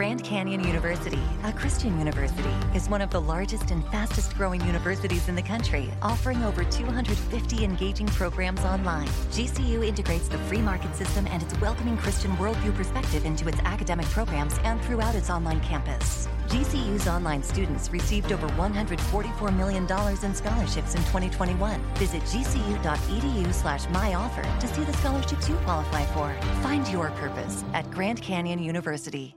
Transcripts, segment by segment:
Grand Canyon University, a Christian university, is one of the largest and fastest growing universities in the country, offering over 250 engaging programs online. GCU integrates the free market system and its welcoming Christian worldview perspective into its academic programs and throughout its online campus. GCU's online students received over $144 million in scholarships in 2021. Visit gcu.edu slash myoffer to see the scholarships you qualify for. Find your purpose at Grand Canyon University.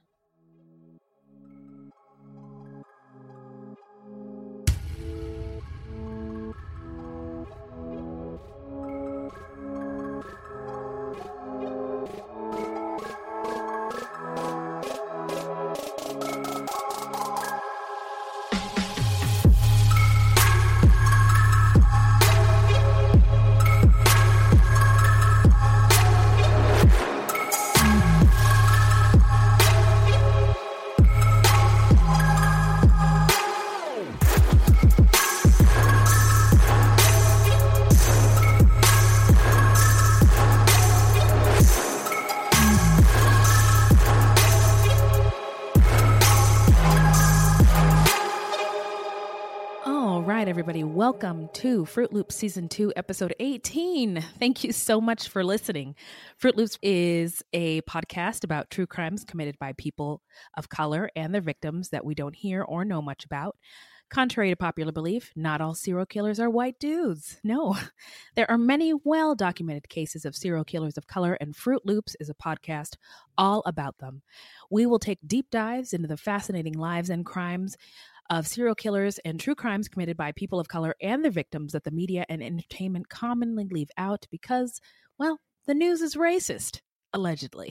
Welcome to Fruit Loops Season 2, Episode 18. Thank you so much for listening. Fruit Loops is a podcast about true crimes committed by people of color and their victims that we don't hear or know much about. Contrary to popular belief, not all serial killers are white dudes. No, there are many well documented cases of serial killers of color, and Fruit Loops is a podcast all about them. We will take deep dives into the fascinating lives and crimes of serial killers and true crimes committed by people of color and their victims that the media and entertainment commonly leave out because, well, the news is racist, allegedly.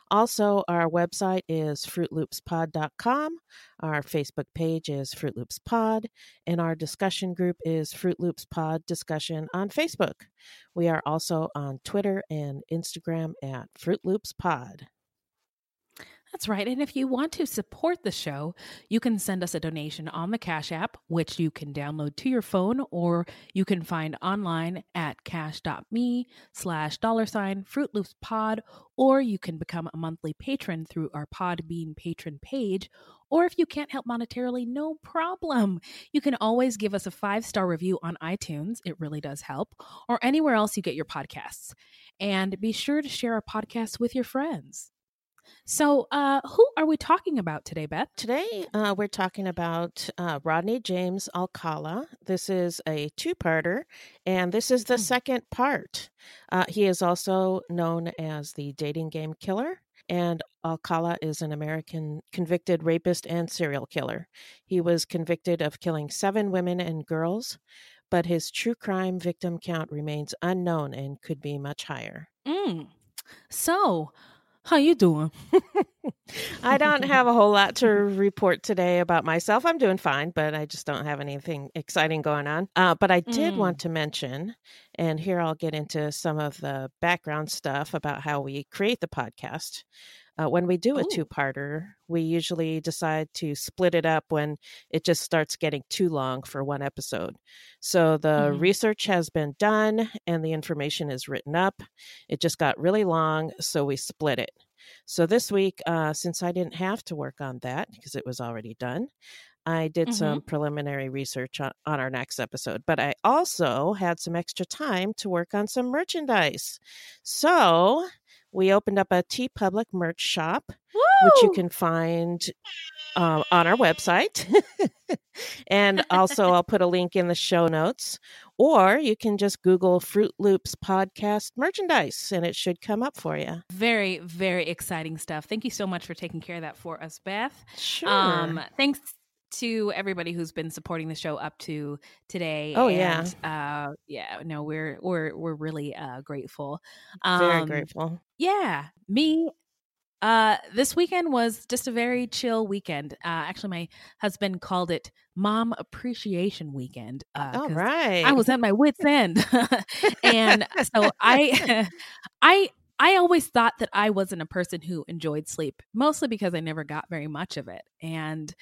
Also, our website is fruitloopspod.com. Our Facebook page is Fruit Loops Pod, and our discussion group is Fruit Loops Pod Discussion on Facebook. We are also on Twitter and Instagram at Fruit Loops Pod. That's right. And if you want to support the show, you can send us a donation on the Cash App, which you can download to your phone or you can find online at cash.me slash dollar sign Fruit Loops Pod, or you can become a monthly patron through our Podbean patron page. Or if you can't help monetarily, no problem. You can always give us a five star review on iTunes. It really does help, or anywhere else you get your podcasts. And be sure to share our podcast with your friends. So, uh, who are we talking about today, Beth? Today, uh, we're talking about uh, Rodney James Alcala. This is a two parter, and this is the Hmm. second part. Uh, he is also known as the dating game killer, and Alcala is an American convicted rapist and serial killer. He was convicted of killing seven women and girls, but his true crime victim count remains unknown and could be much higher. Mm. So, how you doing? I don't have a whole lot to report today about myself. I'm doing fine, but I just don't have anything exciting going on. Uh, but I did Mm. want to mention, and here I'll get into some of the background stuff about how we create the podcast. Uh, when we do a two parter, we usually decide to split it up when it just starts getting too long for one episode. So the Mhm. research has been done and the information is written up. It just got really long, so we split it. So this week, uh, since I didn't have to work on that because it was already done, I did some preliminary research on, on our next episode. But I also had some extra time to work on some merchandise. So we opened up a TeePublic merch shop, which you can find um, on our website. and also, I'll put a link in the show notes. Or you can just Google Fruit Loops podcast merchandise and it should come up for you. Very, very exciting stuff. Thank you so much for taking care of that for us, Beth. Sure. Um, thanks to everybody who's been supporting the show up to today. Oh, yeah. uh, yeah. No, we're we're we're really uh, grateful. Very Um, grateful. Yeah, me. Uh, this weekend was just a very chill weekend. Uh, actually, my husband called it Mom Appreciation Weekend. Uh, All right. I was at my wits' end, and so I, I, I always thought that I wasn't a person who enjoyed sleep, mostly because I never got very much of it. And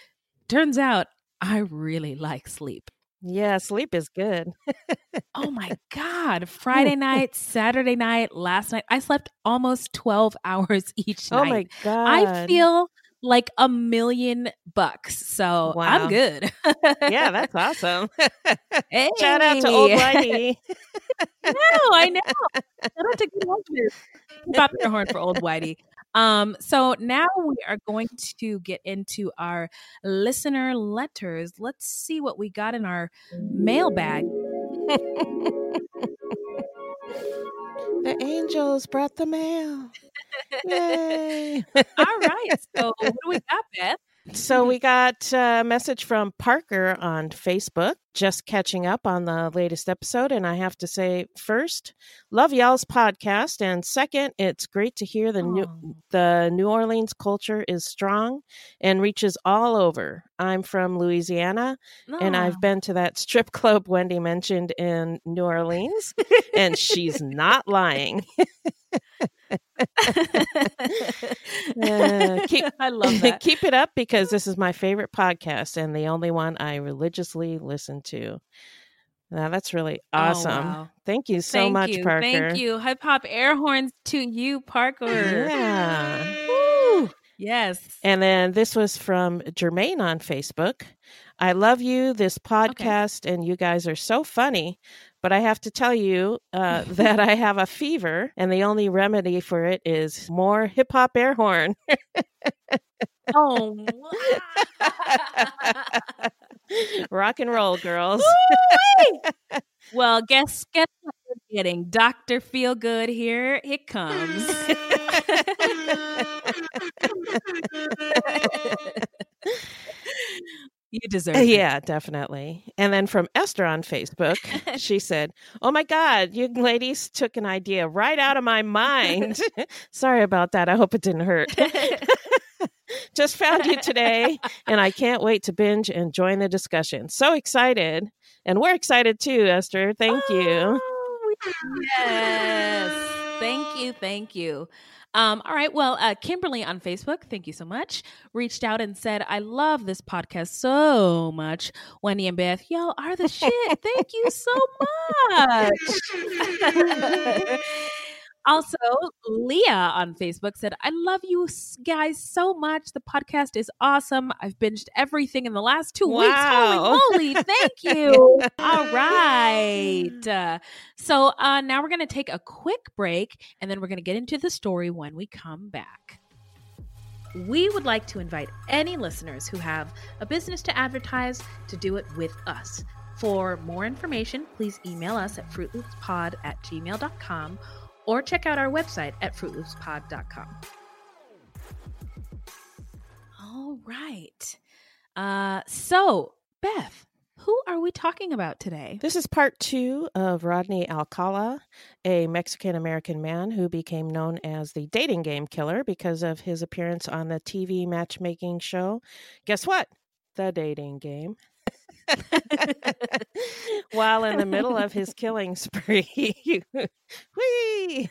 turns out I really like sleep. Yeah, sleep is good. Oh my God. Friday night, Saturday night, last night, I slept almost 12 hours each night. Oh my god. I feel like a million bucks. So Wow. I'm good. yeah, that's awesome. hey. Shout out to old Whitey. no, I know. Shout out to good. Pop your horn for old Whitey. Um, so now we are going to get into our listener letters. Let's see what we got in our mailbag. the angels brought the mail. Yay. All right. So what do we got, Beth? So we got a message from Parker on Facebook, just catching up on the latest episode. And I have to say, first, love y'all's podcast, and second, it's great to hear the new the New Orleans culture is strong and reaches all over. I'm from Louisiana, and. I've been to that strip club Wendy mentioned in New Orleans, and she's not lying. Uh, keep I love that. keep it up because this is my favorite podcast and the only one I religiously listen to. Now that's really Oh, awesome. wow. Thank you so Thank much, you. Parker. Thank you. Hip hop air horns to you, Parker. Yeah. Woo. Yes. And then this was from Jermaine on Facebook. I love you, this podcast, and you guys are so funny. But I have to tell you uh, that I have a fever, and the only remedy for it is more hip hop air horn. Oh. Rock and roll, girls. Well, guess guess what we're getting? Doctor Feel Good here. It comes. You deserve it. Yeah, definitely. And then from Esther on Facebook, she said, Oh my God, you ladies took an idea right out of my mind. Sorry about that. I hope it didn't hurt. Just found you today, and I can't wait to binge and join the discussion. So excited. And we're excited too, Esther. Thank you. Oh, yes. Thank you. Thank you. Um, all right. Well, uh, Kimberly on Facebook, thank you so much, reached out and said, I love this podcast so much. Wendy and Beth, y'all are the shit. Thank you so much. also, Leah on Facebook said, I love you guys so much. The podcast is awesome. I've binged everything in the last two weeks. Holy moly. Thank you. All right. Uh, so uh, now we're going to take a quick break and then we're going to get into the story when we come back. we would like to invite any listeners who have a business to advertise to do it with us. For more information, please email us at fruitloopspod at gmail.com or check out our website at fruitloopspod.com. All right. Uh, so, Beth, who are we talking about today? This is part two of Rodney Alcala, a Mexican American man who became known as the dating game killer because of his appearance on the TV matchmaking show. Guess what? The dating game. While in the middle of his killing spree, whee!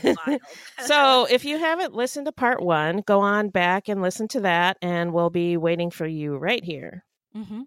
so, if you haven't listened to part one, go on back and listen to that, and we'll be waiting for you right here. Mm-hmm.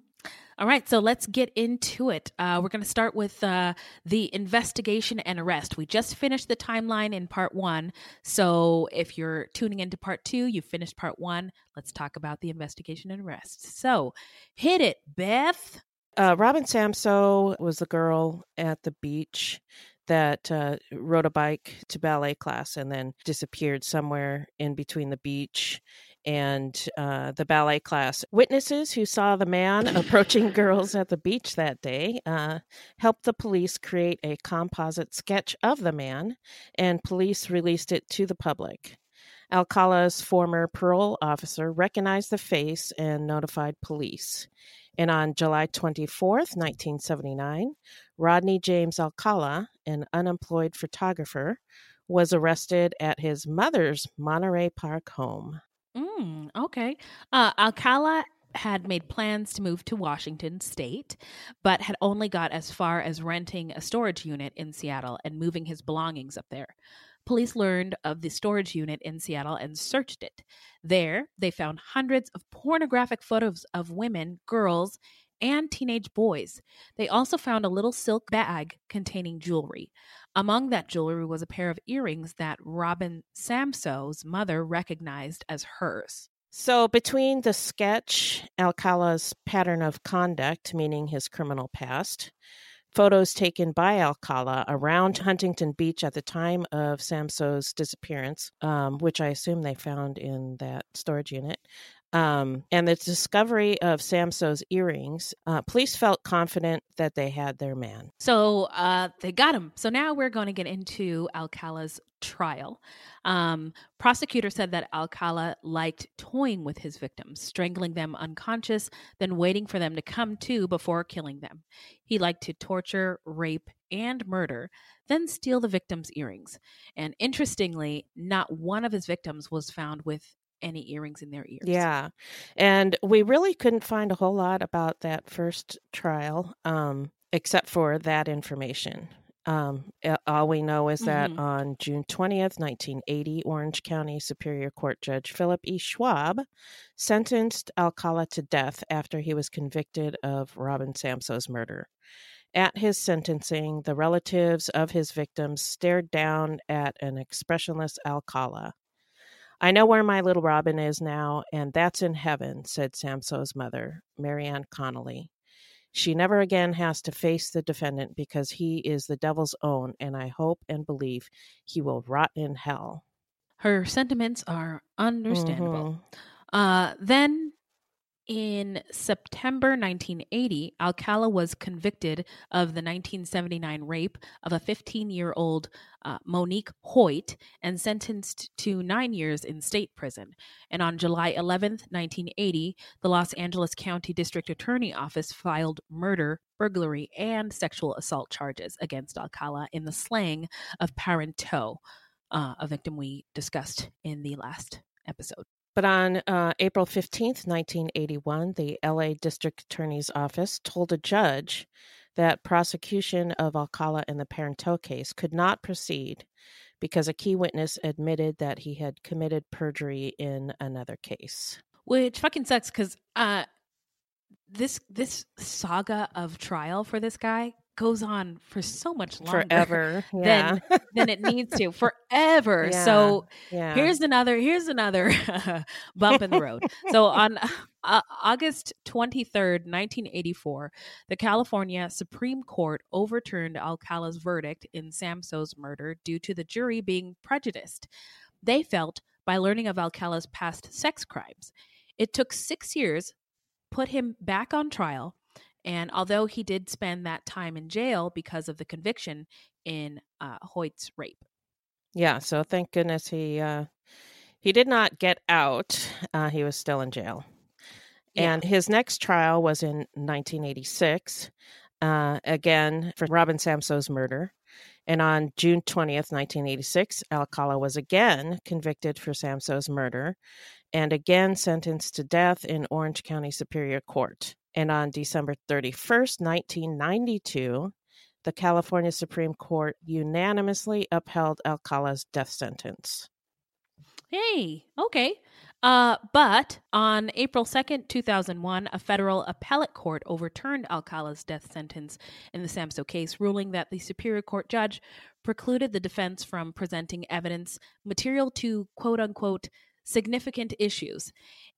All right, so let's get into it. Uh, we're going to start with uh, the investigation and arrest. We just finished the timeline in part one. So if you're tuning into part two, you finished part one. Let's talk about the investigation and arrest. So hit it, Beth. Uh, Robin Samsoe was the girl at the beach that uh, rode a bike to ballet class and then disappeared somewhere in between the beach and uh, the ballet class. Witnesses who saw the man approaching girls at the beach that day uh, helped the police create a composite sketch of the man, and police released it to the public. Alcala's former parole officer recognized the face and notified police. And on July 24th, 1979, Rodney James Alcala, an unemployed photographer, was arrested at his mother's Monterey Park home. Mm, okay. Uh, Alcala had made plans to move to Washington state, but had only got as far as renting a storage unit in Seattle and moving his belongings up there. Police learned of the storage unit in Seattle and searched it. There, they found hundreds of pornographic photos of women, girls, and teenage boys. They also found a little silk bag containing jewelry. Among that jewelry was a pair of earrings that Robin Samsoe's mother recognized as hers. So, between the sketch, Alcala's pattern of conduct, meaning his criminal past, photos taken by Alcala around Huntington Beach at the time of Samsoe's disappearance, um, which I assume they found in that storage unit, um, and the discovery of Samsoe's earrings, uh, police felt confident that they had their man. So uh, they got him. So now we're going to get into Alcala's trial. Um, prosecutor said that Alcala liked toying with his victims, strangling them unconscious, then waiting for them to come to before killing them. He liked to torture, rape, and murder, then steal the victims' earrings. And interestingly, not one of his victims was found with any earrings in their ears. Yeah. And we really couldn't find a whole lot about that first trial, um, except for that information. Um, all we know is that mm-hmm. on June 20th, 1980, Orange County Superior Court Judge Philip E. Schwab sentenced Alcala to death after he was convicted of Robin Samsoe's murder. At his sentencing, the relatives of his victims stared down at an expressionless Alcala. I know where my little Robin is now, and that's in heaven, said Samsoe's mother, Marianne Connolly. She never again has to face the defendant because he is the devil's own, and I hope and believe he will rot in hell. Her sentiments are understandable. Mm-hmm. Uh, then in September 1980, Alcala was convicted of the 1979 rape of a 15 year old uh, Monique Hoyt and sentenced to nine years in state prison. And on July 11, 1980, the Los Angeles County District Attorney Office filed murder, burglary, and sexual assault charges against Alcala in the slaying of Parenteau, uh, a victim we discussed in the last episode. But on uh, April 15th, 1981, the LA District Attorney's Office told a judge that prosecution of Alcala in the Parenteau case could not proceed because a key witness admitted that he had committed perjury in another case. Which fucking sucks because uh, this this saga of trial for this guy goes on for so much longer forever yeah. than than it needs to forever yeah. so yeah. here's another here's another bump in the road so on uh, august 23rd 1984 the california supreme court overturned alcala's verdict in Samsoe's murder due to the jury being prejudiced they felt, by learning of Alcala's past sex crimes. It took six years, put him back on trial, and although he did spend that time in jail because of the conviction in uh, Hoyt's rape. Yeah, so thank goodness he uh, he did not get out. Uh, he was still in jail. Yeah. And his next trial was in 1986, uh, again for Robin Samsoe's murder. And on June 20th, 1986, Alcala was again convicted for Samsoe's murder and again sentenced to death in Orange County Superior Court. And on December 31st, 1992, the California Supreme Court unanimously upheld Alcala's death sentence. Hey, okay. Uh, but on April 2nd, 2001, a federal appellate court overturned Alcala's death sentence in the Samsoe case, ruling that the Superior Court judge precluded the defense from presenting evidence material to quote unquote significant issues,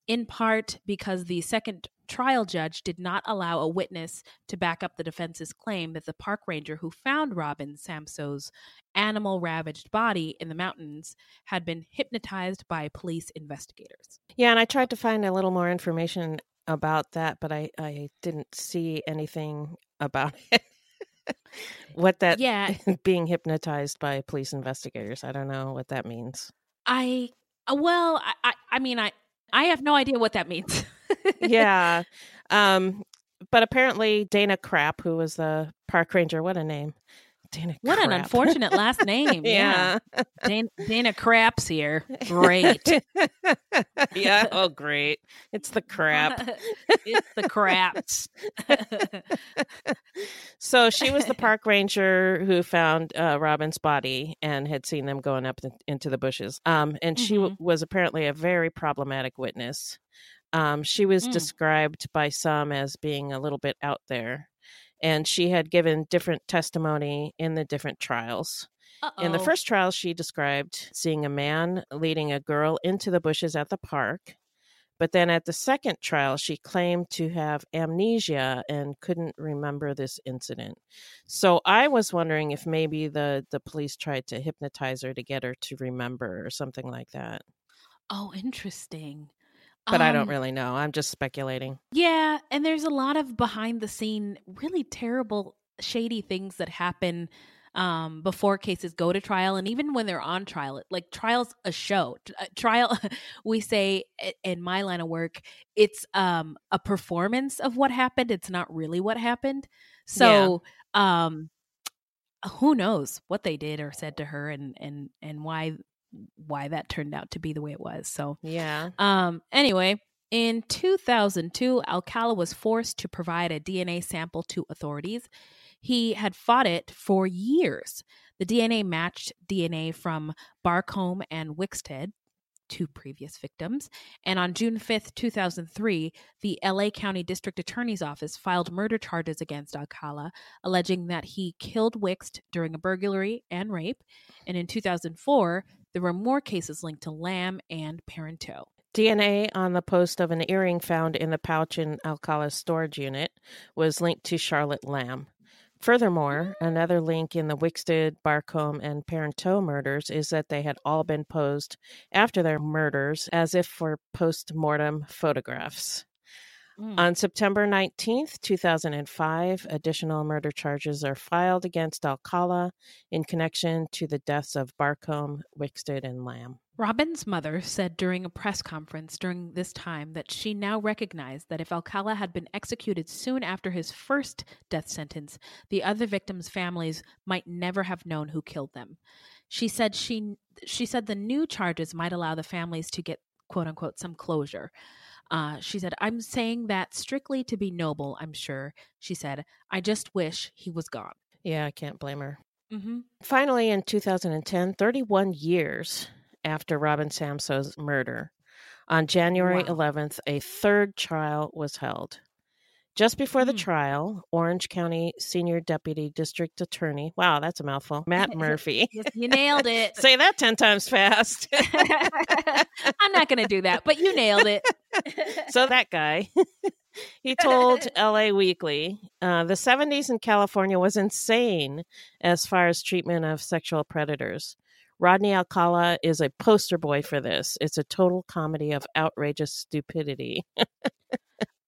in part because the second trial judge did not allow a witness to back up the defense's claim that the park ranger who found Robin Samsoe's animal ravaged body in the mountains had been hypnotized by police investigators. Yeah, and I tried to find a little more information about that, but I, I didn't see anything about it. what that Yeah. being hypnotized by police investigators. I don't know what that means. I well, I I, I mean I I have no idea what that means. yeah. Um but apparently Dana Crap, who was the park ranger, what a name. Dana What an unfortunate last name. Yeah. yeah. Dana, Dana Craps here. Great. yeah. Oh great. It's the crap. it's the craps. so she was the park ranger who found uh, Robin's body and had seen them going up the, into the bushes. Um, and she w- was apparently a very problematic witness. Um, she was Mm. described by some as being a little bit out there, and she had given different testimony in the different trials. In the first trial, she described seeing a man leading a girl into the bushes at the park. But then at the second trial, she claimed to have amnesia and couldn't remember this incident. So I was wondering if maybe the, the police tried to hypnotize her to get her to remember or something like that. Oh, interesting. But I don't Um, really know. I'm just speculating. Yeah, and there's a lot of behind the scene, really terrible, shady things that happen um, before cases go to trial, and even when they're on trial. Like trials, a show. T- uh, Trial, we say in my line of work, it's um, a performance of what happened. It's not really what happened. So, um, who knows what they did or said to her, and and and why why that turned out to be the way it was. So, Yeah. um, anyway, in 2002, Alcala was forced to provide a DNA sample to authorities. He had fought it for years. The DNA matched DNA from Barcomb and Wixted, two previous victims. And on June 5th, 2003, the LA County District Attorney's Office filed murder charges against Alcala, alleging that he killed Wixt during a burglary and rape. And in 2004, there were more cases linked to Lamb and Parenteau. DNA on the post of an earring found in the pouch in Alcala's storage unit was linked to Charlotte Lamb. Furthermore, another link in the Wixted, Barcomb, and Parenteau murders is that they had all been posed after their murders as if for post mortem photographs. Mm. On September 19th, 2005, additional murder charges are filed against Alcala in connection to the deaths of Barcomb, Wixted, and Lamb. Robin's mother said during a press conference during this time that she now recognized that if Alcala had been executed soon after his first death sentence, the other victims' families might never have known who killed them. She said she she said the new charges might allow the families to get quote unquote some closure. Uh, she said, I'm saying that strictly to be noble, I'm sure. She said, I just wish he was gone. Yeah, I can't blame her. Mm-hmm. Finally, in 2010, 31 years after Robin Samsoe's murder, on January Wow. 11th, a third trial was held. Just before the Hmm. trial, Orange County Senior Deputy District Attorney, wow, that's a mouthful, Matt Murphy. Yes, you nailed it. Say that 10 times fast. I'm not going to do that, but you nailed it. so that guy, he told LA Weekly, uh, the 70s in California was insane as far as treatment of sexual predators. Rodney Alcala is a poster boy for this. It's a total comedy of outrageous stupidity.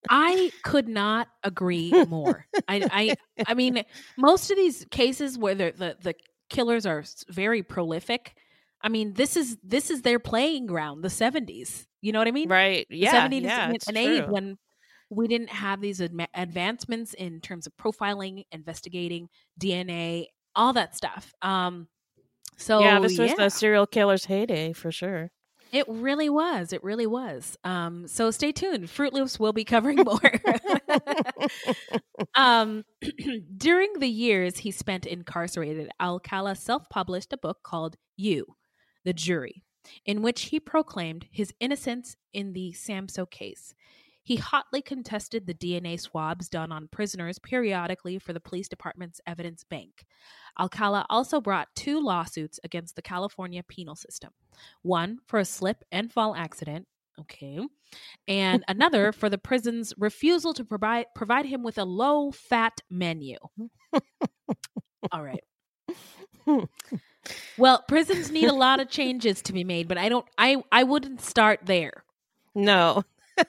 I could not agree more. I, I, I mean, most of these cases where the, the the killers are very prolific. I mean, this is this is their playing ground. The seventies. You know what I mean? Right. Yeah. seventies yeah, an, it's an age true. when we didn't have these adma- advancements in terms of profiling, investigating DNA, all that stuff. Um, so yeah, this was yeah. the serial killer's heyday for sure. It really was. It really was. Um, so stay tuned. Fruit Loops will be covering more. um, during the years he spent incarcerated, Alcala self published a book called You, the Jury, in which he proclaimed his innocence in the Samsoe case. He hotly contested the DNA swabs done on prisoners periodically for the police department's evidence bank. Alcala also brought two lawsuits against the California penal system one for a slip and fall accident. Okay. And another for the prison's refusal to provide provide him with a low fat menu. All right. Well, prisons need a lot of changes to be made, but I don't I I wouldn't start there. No.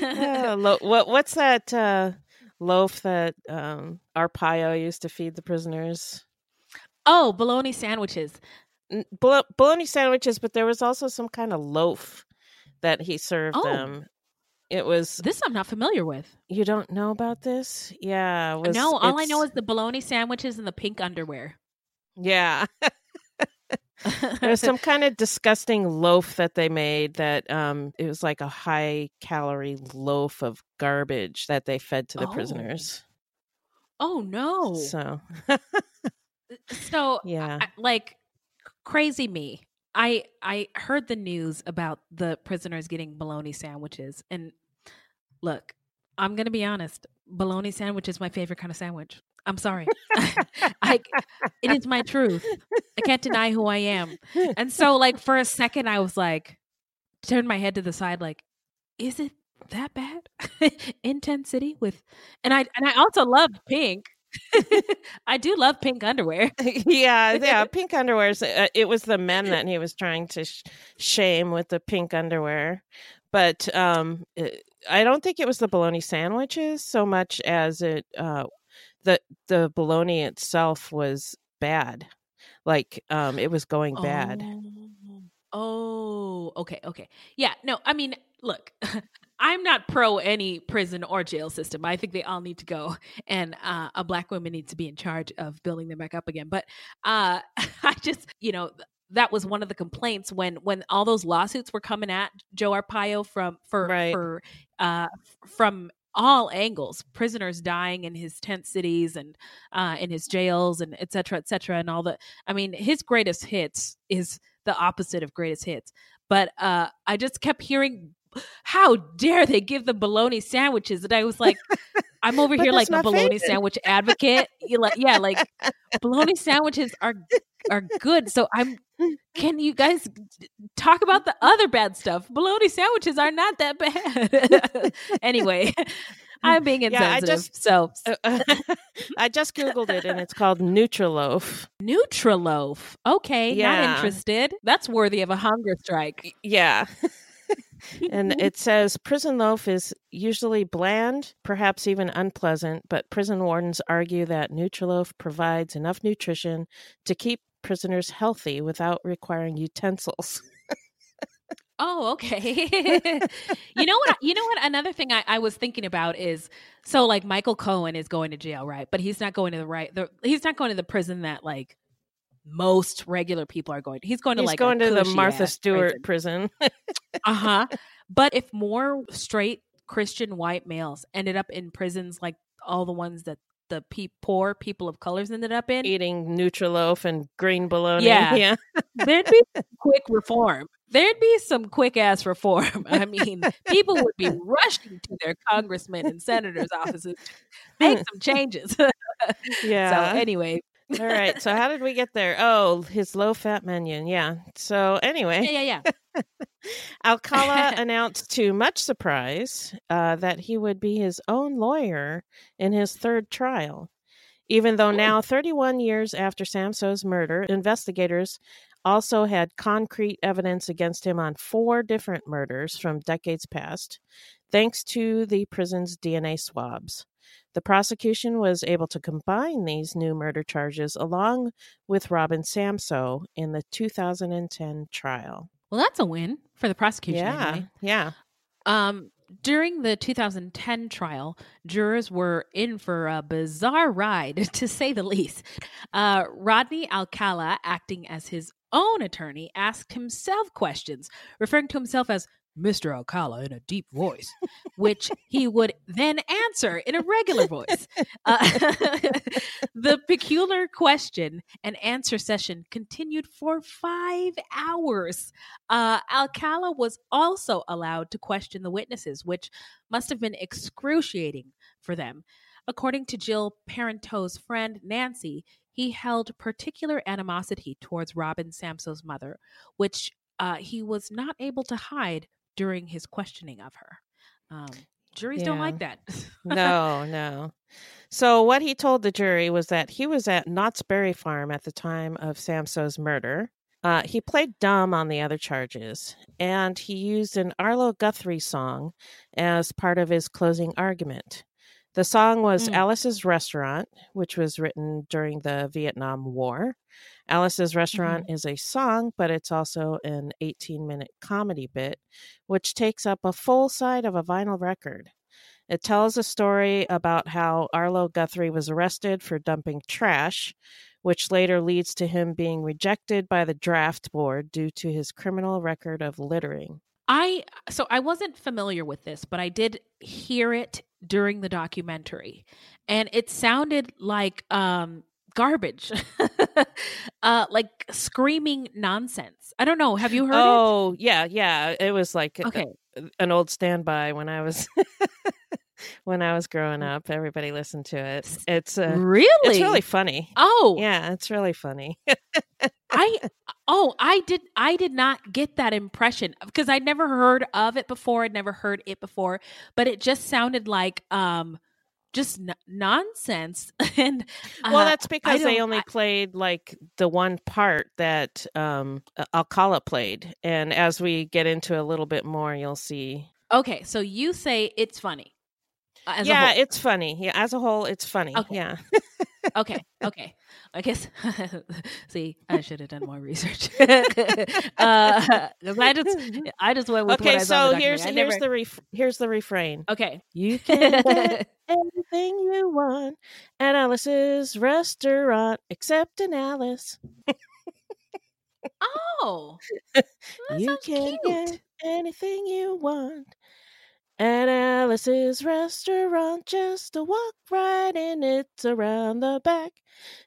Yeah, lo- what what's that uh, loaf that um, Arpaio used to feed the prisoners? Oh, bologna sandwiches. Bolo- bologna sandwiches, but there was also some kind of loaf that he served Oh. them. It was This I'm not familiar with. you don't know about this? Yeah, was, no, all I know is the bologna sandwiches and the pink underwear. yeah. there was some kind of disgusting loaf that they made that um it was like a high calorie loaf of garbage that they fed to the Oh. prisoners. Oh no. So So Yeah. I- like crazy me. I I heard the news about the prisoners getting bologna sandwiches and look, I'm going to be honest. Bologna sandwich is my favorite kind of sandwich. I'm sorry. I it is my truth. I can't deny who I am. And so like for a second I was like turned my head to the side like is it that bad? Intensity with and I and I also love pink. I do love pink underwear. yeah, yeah, pink underwear. Uh, it was the men that he was trying to sh- shame with the pink underwear, but um, it, I don't think it was the bologna sandwiches so much as it uh, the the bologna itself was bad. Like um, it was going bad. Oh, okay, okay. Yeah, no, I mean, look, I'm not pro any prison or jail system. I think they all need to go, and uh, a black woman needs to be in charge of building them back up again. But uh, I just, you know, that was one of the complaints when when all those lawsuits were coming at Joe Arpaio from for Right. for uh, from all angles prisoners dying in his tent cities and uh, in his jails and et cetera et cetera and all the i mean his greatest hits is the opposite of greatest hits but uh, i just kept hearing how dare they give the bologna sandwiches? And i was like i'm over here like a bologna favorite. sandwich advocate You like yeah like bologna sandwiches are are good so i'm can you guys talk about the other bad stuff bologna sandwiches are not that bad anyway i'm being Yeah, I insensitive just- so I just googled it, and it's called Nutriloaf. Nutriloaf. Okay, not Yeah. interested. That's worthy of a hunger strike. Yeah. And mm-hmm. it says prison loaf is usually bland, perhaps even unpleasant, but prison wardens argue that Nutriloaf provides enough nutrition to keep prisoners healthy without requiring utensils. Oh, okay. you know what? You know what? Another thing I, I was thinking about is so like Michael Cohen is going to jail, right? But he's not going to the right. The, he's not going to the prison that like most regular people are going. to. He's going to He's like going to the Martha Stewart prison. uh huh. But if more straight Christian white males ended up in prisons like all the ones that the pe- poor people of colors ended up in, Eating Nutriloaf and green bologna. Yeah. yeah. there'd be quick reform. There'd be some quick ass reform. I mean, people would be rushing to their congressmen and senators' offices to make some changes. Yeah. So anyway, All right. So how did we get there? Oh, his low fat menu. Yeah. So anyway. yeah, yeah, yeah. Alcala announced to much surprise uh, that he would be his own lawyer in his third trial. Even though now, 31 years after Samsoe's murder, investigators also had concrete evidence against him on four different murders from decades past, thanks to the prison's DNA swabs. The prosecution was able to combine these new murder charges along with Robin Samsoe in the 2010 trial. Well, that's a win for the prosecution. Yeah, anyway. yeah. Um, during the 2010 trial, jurors were in for a bizarre ride, to say the least. Uh, Rodney Alcala, acting as his own attorney, asked himself questions, referring to himself as Mr. Alcala in a deep voice, which he would then answer in a regular voice. Uh, the peculiar question and answer session continued for five hours. Uh, Alcala was also allowed to question the witnesses, which must have been excruciating for them. According to Jill Parenteau's friend Nancy, he held particular animosity towards Robin Samsoe's mother, which uh, he was not able to hide during his questioning of her. Um, juries don't like that. no, no. So what he told the jury was that he was at Knott's Berry Farm at the time of Samsoe's murder. Uh, he played dumb on the other charges, and he used an Arlo Guthrie song as part of his closing argument. The song was Mm. Alice's Restaurant, which was written during the Vietnam War. Alice's Restaurant is a song, but it's also an 18 minute comedy bit, which takes up a full side of a vinyl record. It tells a story about how Arlo Guthrie was arrested for dumping trash, which later leads to him being rejected by the draft board due to his criminal record of littering. I so I wasn't familiar with this, but I did hear it during the documentary, and it sounded like um garbage, uh, like screaming nonsense. I don't know. Have you heard it? Oh, yeah, yeah. It was like Okay. a- an old standby when I was when I was growing up. Everybody listened to it. It's uh, Really? it's really funny. Oh, Yeah, it's really funny. I oh I did I did not get that impression because I'd never heard of it before. I'd never heard it before, but it just sounded like um just n- nonsense. and well, uh, that's because they only played like the one part that um Alcala played, and as we get into a little bit more, you'll see. Okay, so you say it's funny. uh, yeah, it's funny. Yeah, as a whole, it's funny. Okay. Yeah. okay, okay. I guess. see, I should have done more research. uh, I just, I just went with what okay, I saw in so the here's documentary. Here's never- the ref- here's the refrain. Okay. You can get anything you want at Alice's restaurant, except an Alice. Oh, you can get anything you want at Alice's restaurant. Just a walk right in, it's around the back.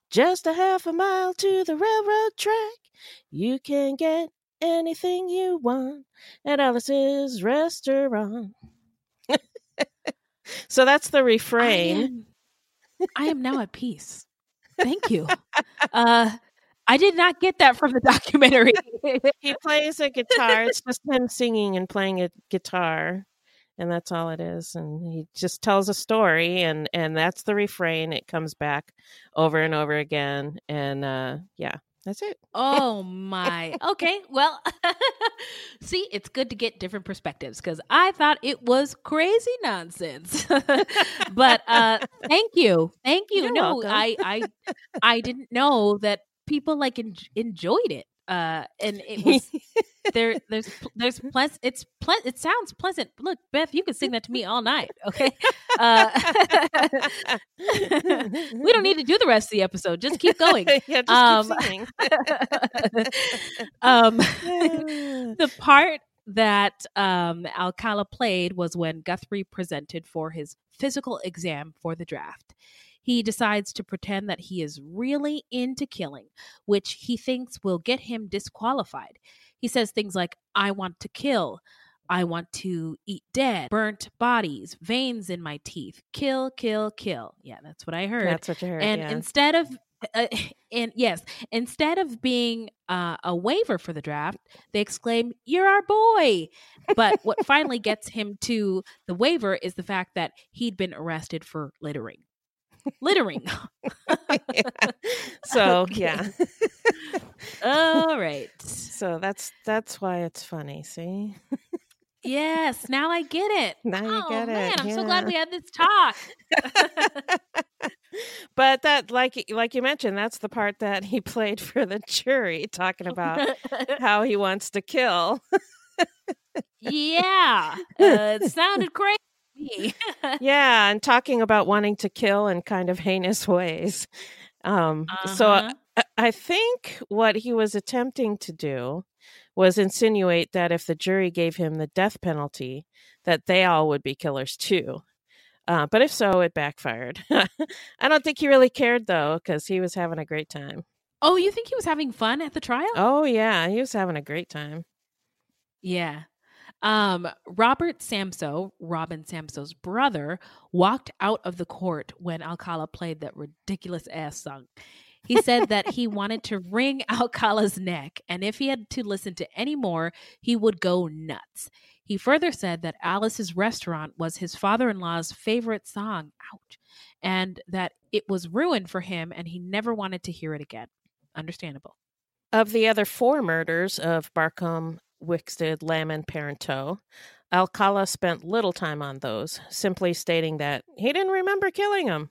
Just a half a mile to the railroad track. You can get anything you want at Alice's restaurant. so that's the I refrain. am, I am now at peace. Thank you. Uh, I did not get that from the documentary. he plays a guitar. It's just him singing and playing a guitar, and that's all it is. And he just tells a story, and and that's the refrain. It comes back over and over again, and uh, yeah, that's it. Oh my. Okay. Well, see, it's good to get different perspectives because I thought it was crazy nonsense. but uh thank you. Thank you. You're no, welcome. I I I didn't know that people like en- enjoyed it. Uh and it was there there's there's pleas it's ple- it sounds pleasant. Look, Beth, you can sing that to me all night, okay? Uh we don't need to do the rest of the episode. Just keep going. yeah, just Um, keep singing. um, the part that um, Alcala played was when Guthrie presented for his physical exam for the draft. He decides to pretend that he is really into killing, which he thinks will get him disqualified. He says things like, I want to kill. I want to eat dead, burnt bodies, veins in my teeth. Kill, kill, kill. Yeah, that's what I heard. That's what you heard, And yeah. instead of, uh, and yes, instead of being uh, a waiver for the draft, they exclaim, "You're our boy!" But what finally gets him to the waiver is the fact that he'd been arrested for littering. Littering. yeah. So yeah. All right. So that's that's why it's funny. See. Yes, now I get it. Now you oh, get man, it. I'm so glad we had this talk. but that like like you mentioned that's the part that he played for the jury talking about how he wants to kill yeah, uh, it sounded crazy. yeah and talking about wanting to kill in kind of heinous ways um so Uh-huh. I, I think what he was attempting to do was insinuate that if the jury gave him the death penalty that they all would be killers too uh, but if so it backfired i don't think he really cared though because he was having a great time oh, you think he was having fun at the trial? oh yeah he was having a great time Yeah. Um, Robert Samsoe, Robin Samsoe's brother, walked out of the court when Alcala played that ridiculous ass song. He said that he wanted to wring Alcala's neck, and if he had to listen to any more, he would go nuts. He further said that Alice's Restaurant was his father in law's favorite song, ouch, and that it was ruined for him and he never wanted to hear it again. Understandable. Of the other four murders of Barcomb, Wixted, Lamb, and Parenteau, Alcala spent little time on those, simply stating that he didn't remember killing them.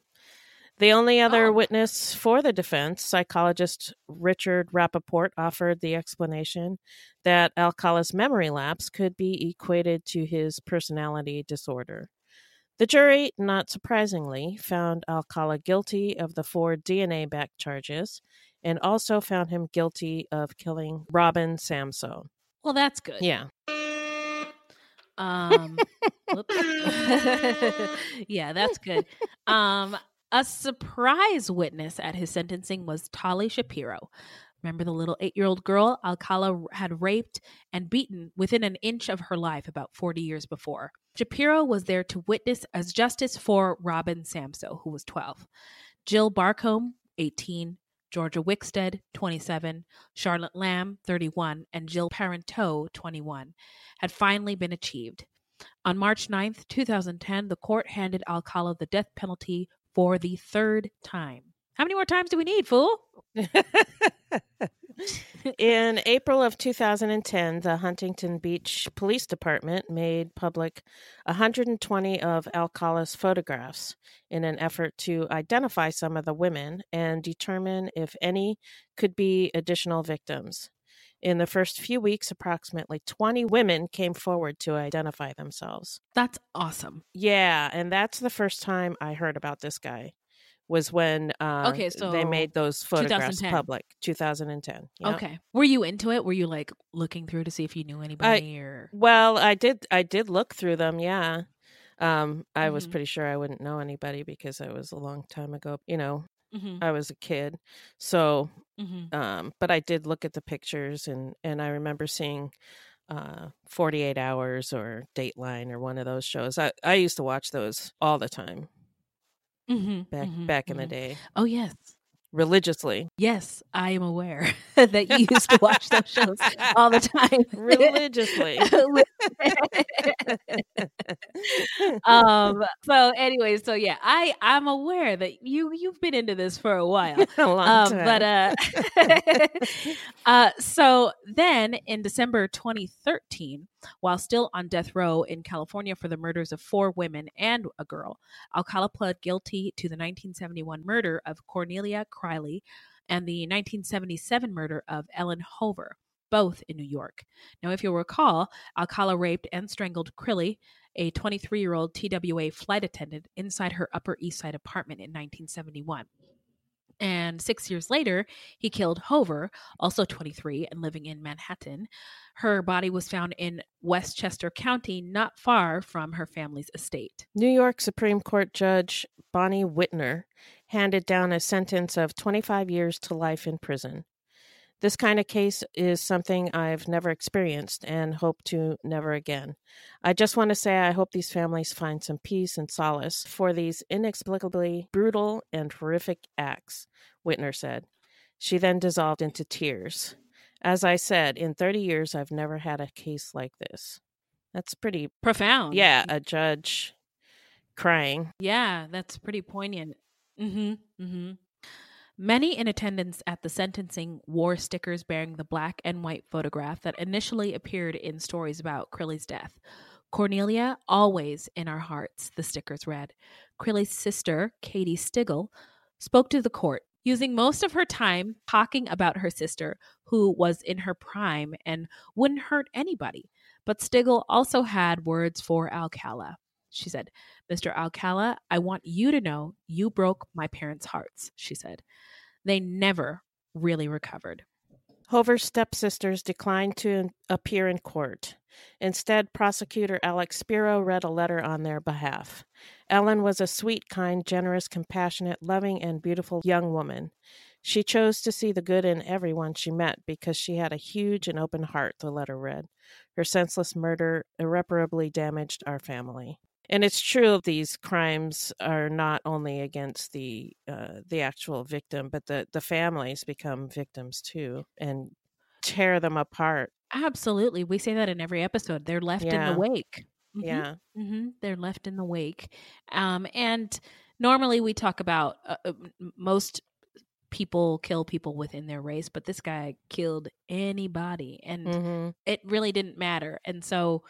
The only other Oh. witness for the defense, psychologist Richard Rappaport, offered the explanation that Alcala's memory lapse could be equated to his personality disorder. The jury, not surprisingly, found Alcala guilty of the four DNA back charges and also found him guilty of killing Robin Samsoe. Well, that's good. Yeah. Um, yeah, that's good. Um, a surprise witness at his sentencing was Tali Shapiro. Remember the little eight year old girl Alcala had raped and beaten within an inch of her life about 40 years before? Shapiro was there to witness as justice for Robin Samsoe, who was 12, Jill Barcomb, 18, Georgia Wixted, 27, Charlotte Lamb, 31, and Jill Parenteau, 21, had finally been achieved. On March 9th, 2010, the court handed Alcala the death penalty for the third time. How many more times do we need, fool? In April of 2010, the Huntington Beach Police Department made public 120 of Alcala's photographs in an effort to identify some of the women and determine if any could be additional victims. In the first few weeks, approximately 20 women came forward to identify themselves. That's awesome. Yeah, and that's the first time I heard about this guy. Was when uh, Okay, so they made those photographs 2010. public, 2010. Yep. Okay. Were you into it? Were you like looking through to see if you knew anybody or Well, I did. I did look through them. Yeah, um, I was Mhm. pretty sure I wouldn't know anybody because it was a long time ago. You know, Mhm. I was a kid, so. Mhm. Um, but I did look at the pictures, and and I remember seeing uh 48 hours or dateline or one of those shows i i used to watch those all the time Mhm, back mhm, back in the mhm. day Oh yes. Religiously Yes, I am aware that you used to watch those shows all the time. religiously um so anyway so yeah i i'm aware that you you've been into this for a while a long um, time. but uh uh so then in december 2013 while still on death row in california for the murders of four women and a girl alcala pled guilty to the 1971 murder of cornelia And the 1977 murder of ellen hover both in New York. Now, if you'll recall, Alcala raped and strangled Crilly, a 23 year old TWA flight attendant, inside her Upper East Side apartment in 1971. And six years later, he killed Hover, also 23 and living in Manhattan. Her body was found in Westchester County, not far from her family's estate. New York Supreme Court Judge Bonnie Wittner handed down a sentence of 25 years to life in prison. This kind of case is something I've never experienced and hope to never again. I just want to say I hope these families find some peace and solace for these inexplicably brutal and horrific acts, Wittner said. She then dissolved into tears. As I said, in 30 years, I've never had a case like this. That's pretty Profound. Yeah, a judge crying. Yeah, that's pretty poignant. Mm-hmm. Mm-hmm. Many in attendance at the sentencing wore stickers bearing the black and white photograph that initially appeared in stories about Crilly's death. Cornelia, always in our hearts, the stickers read. Crilly's sister, Katie Stiggle, spoke to the court, using most of her time talking about her sister, who was in her prime and wouldn't hurt anybody. But Stiggle also had words for Alcala. She said, Mr. Alcala, I want you to know you broke my parents' hearts, she said. They never really recovered. Hover's stepsisters declined to appear in court. Instead, prosecutor Alex Spiro read a letter on their behalf. Ellen was a sweet, kind, generous, compassionate, loving, and beautiful young woman. She chose to see the good in everyone she met because she had a huge and open heart, the letter read. Her senseless murder irreparably damaged our family and it's true these crimes are not only against the uh, the actual victim but the the families become victims too and tear them apart absolutely we say that in every episode they're left yeah. in the wake mm-hmm. yeah mm-hmm. they're left in the wake um, and normally we talk about uh, uh most people kill people within their race but this guy killed anybody and mm-hmm. it really didn't matter and so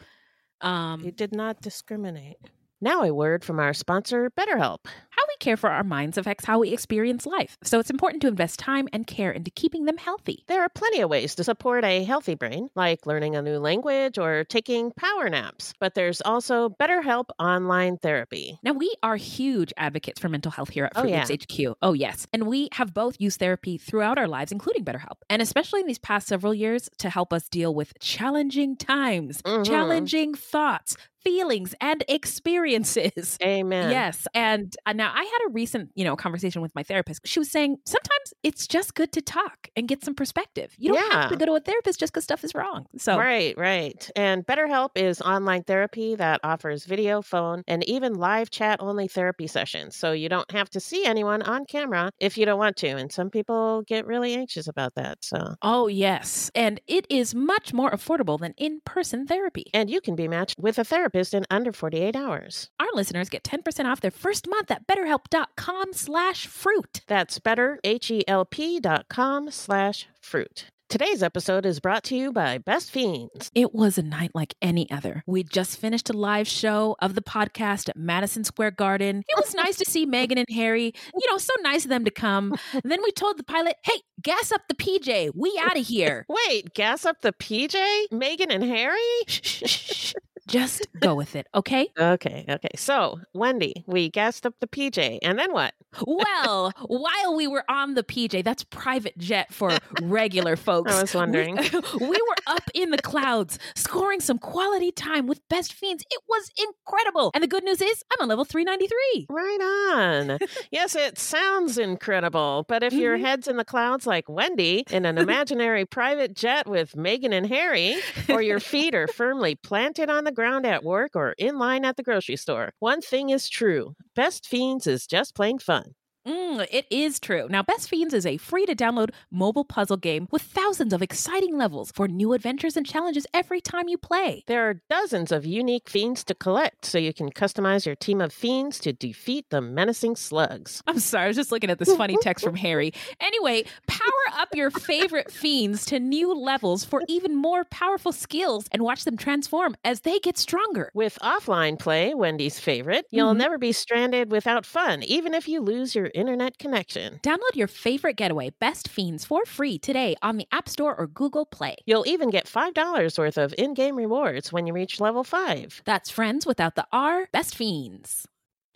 um, he did not discriminate. Now, a word from our sponsor, BetterHelp. How we care for our minds affects how we experience life, so it's important to invest time and care into keeping them healthy. There are plenty of ways to support a healthy brain, like learning a new language or taking power naps, but there's also BetterHelp online therapy. Now, we are huge advocates for mental health here at Fruit oh, Loops yeah. HQ. Oh, yes. And we have both used therapy throughout our lives, including BetterHelp, and especially in these past several years to help us deal with challenging times, mm-hmm. challenging thoughts, feelings and experiences. Amen. Yes. And uh, now I had a recent, you know, conversation with my therapist. She was saying sometimes it's just good to talk and get some perspective. You don't yeah. have to go to a therapist just because stuff is wrong. So Right, right. And BetterHelp is online therapy that offers video, phone, and even live chat only therapy sessions. So you don't have to see anyone on camera if you don't want to. And some people get really anxious about that. So Oh yes. And it is much more affordable than in-person therapy. And you can be matched with a therapist in under 48 hours. Our listeners get 10% off their first month at betterhelp.com slash fruit. That's better, H-E-L-P dot com slash fruit. Today's episode is brought to you by Best Fiends. It was a night like any other. We just finished a live show of the podcast at Madison Square Garden. It was nice to see Meghan and Harry. You know, so nice of them to come. then we told the pilot, hey, gas up the PJ. We out of here. Wait, gas up the PJ? Meghan and Harry? Just go with it, okay? okay, okay. So, Wendy, we gassed up the PJ, and then what? well, while we were on the PJ, that's private jet for regular folks. I was wondering. We, we were up in the clouds, scoring some quality time with Best Fiends. It was incredible. And the good news is, I'm on level 393. Right on. yes, it sounds incredible, but if mm-hmm. your head's in the clouds like Wendy in an imaginary private jet with Meghan and Harry, or your feet are firmly planted on the ground at work or in line at the grocery store. One thing is true Best Fiends is just plain fun. Mm, it is true. Now, Best Fiends is a free to download mobile puzzle game with thousands of exciting levels for new adventures and challenges every time you play. There are dozens of unique fiends to collect, so you can customize your team of fiends to defeat the menacing slugs. I'm sorry, I was just looking at this funny text from Harry. Anyway, power up your favorite fiends to new levels for even more powerful skills and watch them transform as they get stronger. With offline play, Wendy's favorite, you'll mm-hmm. never be stranded without fun, even if you lose your internet connection. Download your favorite getaway, Best Fiends, for free today on the App Store or Google Play. You'll even get $5 worth of in game rewards when you reach level 5. That's friends without the R, Best Fiends.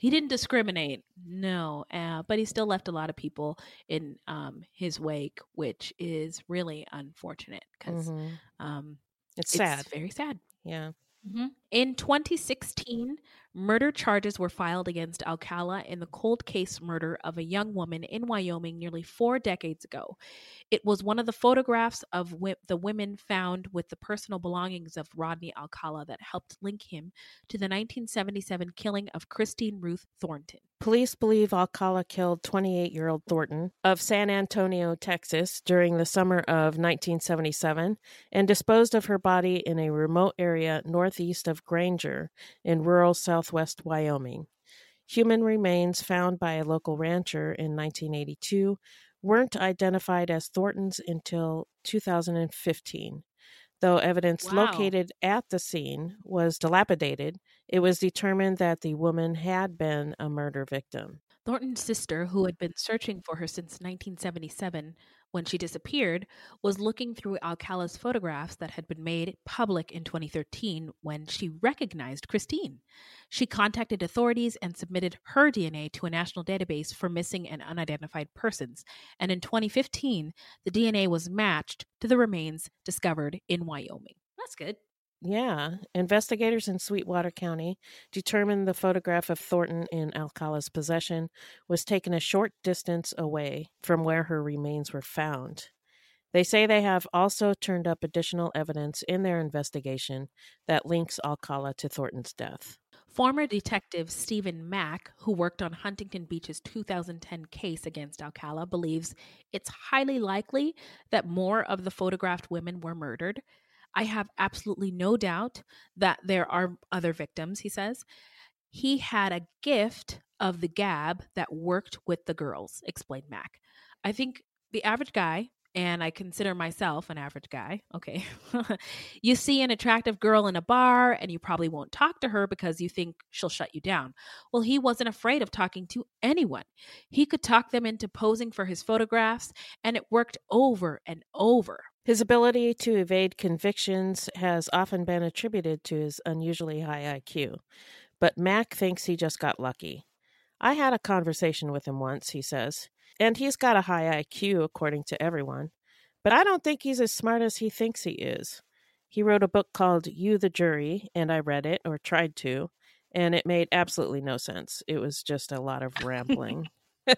He didn't discriminate, no, uh, but he still left a lot of people in um, his wake, which is really unfortunate because mm-hmm. um, it's, it's sad. very sad. Yeah. Mm-hmm. In 2016, Murder charges were filed against Alcala in the cold case murder of a young woman in Wyoming nearly four decades ago. It was one of the photographs of the women found with the personal belongings of Rodney Alcala that helped link him to the 1977 killing of Christine Ruth Thornton. Police believe Alcala killed 28 year old Thornton of San Antonio, Texas, during the summer of 1977 and disposed of her body in a remote area northeast of Granger in rural southwest Wyoming. Human remains found by a local rancher in 1982 weren't identified as Thornton's until 2015. Though evidence Wow. located at the scene was dilapidated, it was determined that the woman had been a murder victim. Thornton's sister, who had been searching for her since 1977 when she disappeared, was looking through Alcala's photographs that had been made public in 2013 when she recognized Christine. She contacted authorities and submitted her DNA to a national database for missing and unidentified persons. And in 2015, the DNA was matched to the remains discovered in Wyoming. That's good. Yeah, investigators in Sweetwater County determined the photograph of Thornton in Alcala's possession was taken a short distance away from where her remains were found. They say they have also turned up additional evidence in their investigation that links Alcala to Thornton's death. Former detective Stephen Mack, who worked on Huntington Beach's 2010 case against Alcala, believes it's highly likely that more of the photographed women were murdered. I have absolutely no doubt that there are other victims, he says. He had a gift of the gab that worked with the girls, explained Mack. I think the average guy, and I consider myself an average guy, okay, you see an attractive girl in a bar and you probably won't talk to her because you think she'll shut you down. Well, he wasn't afraid of talking to anyone. He could talk them into posing for his photographs, and it worked over and over. His ability to evade convictions has often been attributed to his unusually high IQ, but Mack thinks he just got lucky. I had a conversation with him once, he says, and he's got a high IQ according to everyone, but I don't think he's as smart as he thinks he is. He wrote a book called You the Jury, and I read it, or tried to, and it made absolutely no sense. It was just a lot of rambling.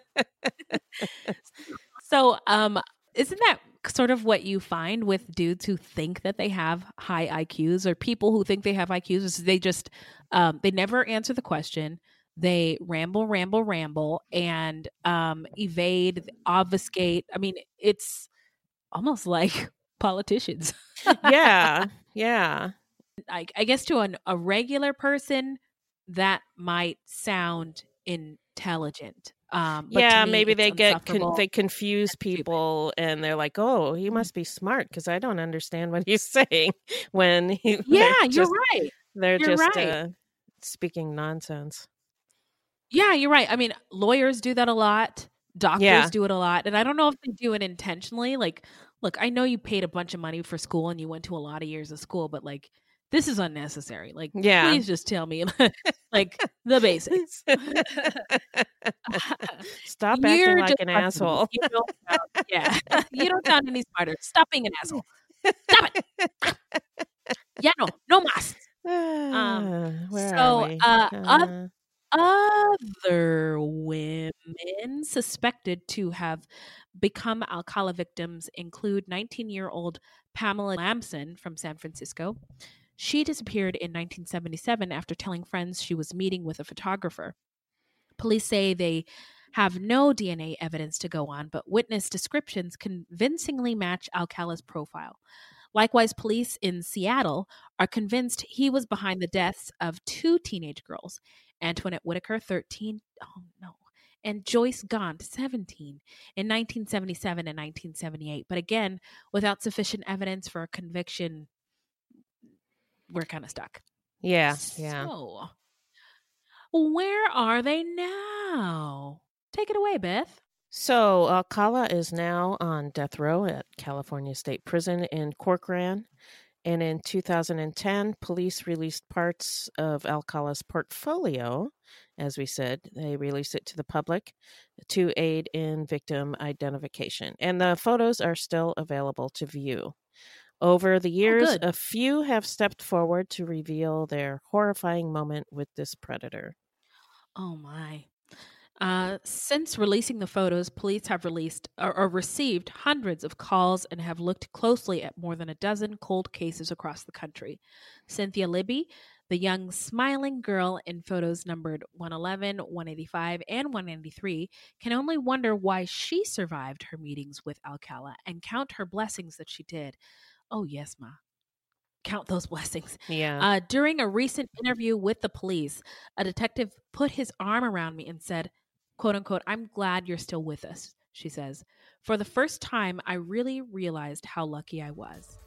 So, um, isn't that sort of what you find with dudes who think that they have high IQs or people who think they have IQs? Is they just um, they never answer the question. They ramble, ramble, ramble, and um, evade, obfuscate. I mean, it's almost like politicians. yeah, yeah. I, I guess to an, a regular person, that might sound intelligent. Um, but yeah, me, maybe they get con- they confuse people, and they're like, "Oh, he must be smart because I don't understand what he's saying." When he, Yeah, you're right. They're You're just right. uh, speaking nonsense. Yeah, you're right. I mean, lawyers do that a lot. Doctors Yeah. do it a lot. And I don't know if they do it intentionally. Like, look, I know you paid a bunch of money for school and you went to a lot of years of school, but like, this is unnecessary. Like, Yeah. please just tell me, like, the basics. Stop acting You're like an asshole. You don't sound, yeah, you don't sound any smarter. Stop being an asshole. Stop it. yeah, no, no mas. Um, Where so, uh, Uh, Other women suspected to have become Alcala victims include 19 year old Pamela Lambson from San Francisco. She disappeared in 1977 after telling friends she was meeting with a photographer. Police say they have no DNA evidence to go on, but witness descriptions convincingly match Alcala's profile. Likewise, police in Seattle are convinced he was behind the deaths of two teenage girls Antoinette Whitaker, 13, oh no, and Joyce Gaunt, 17, in 1977 and 1978. But again, without sufficient evidence for a conviction, we're kind of stuck. yeah, yeah. So, where are they now? Take it away, Beth. So uh, Alcala is now on death row at California State Prison in Corcoran. And in 2010, police released parts of Alcala's portfolio. As we said, they released it to the public to aid in victim identification. And the photos are still available to view. Over the years, good. a few have stepped forward to reveal their horrifying moment with this predator. Oh my. Uh, since releasing the photos, police have released or, or received hundreds of calls and have looked closely at more than a dozen cold cases across the country. Cynthia Libby, the young smiling girl in photos numbered 111, 185, and 193, can only wonder why she survived her meetings with Alcala and count her blessings that she did. Oh, yes, Ma. count those blessings. Yeah. Uh, during a recent interview with the police, a detective put his arm around me and said, quote unquote, I'm glad you're still with us, she says. For the first time, I really realized how lucky I was.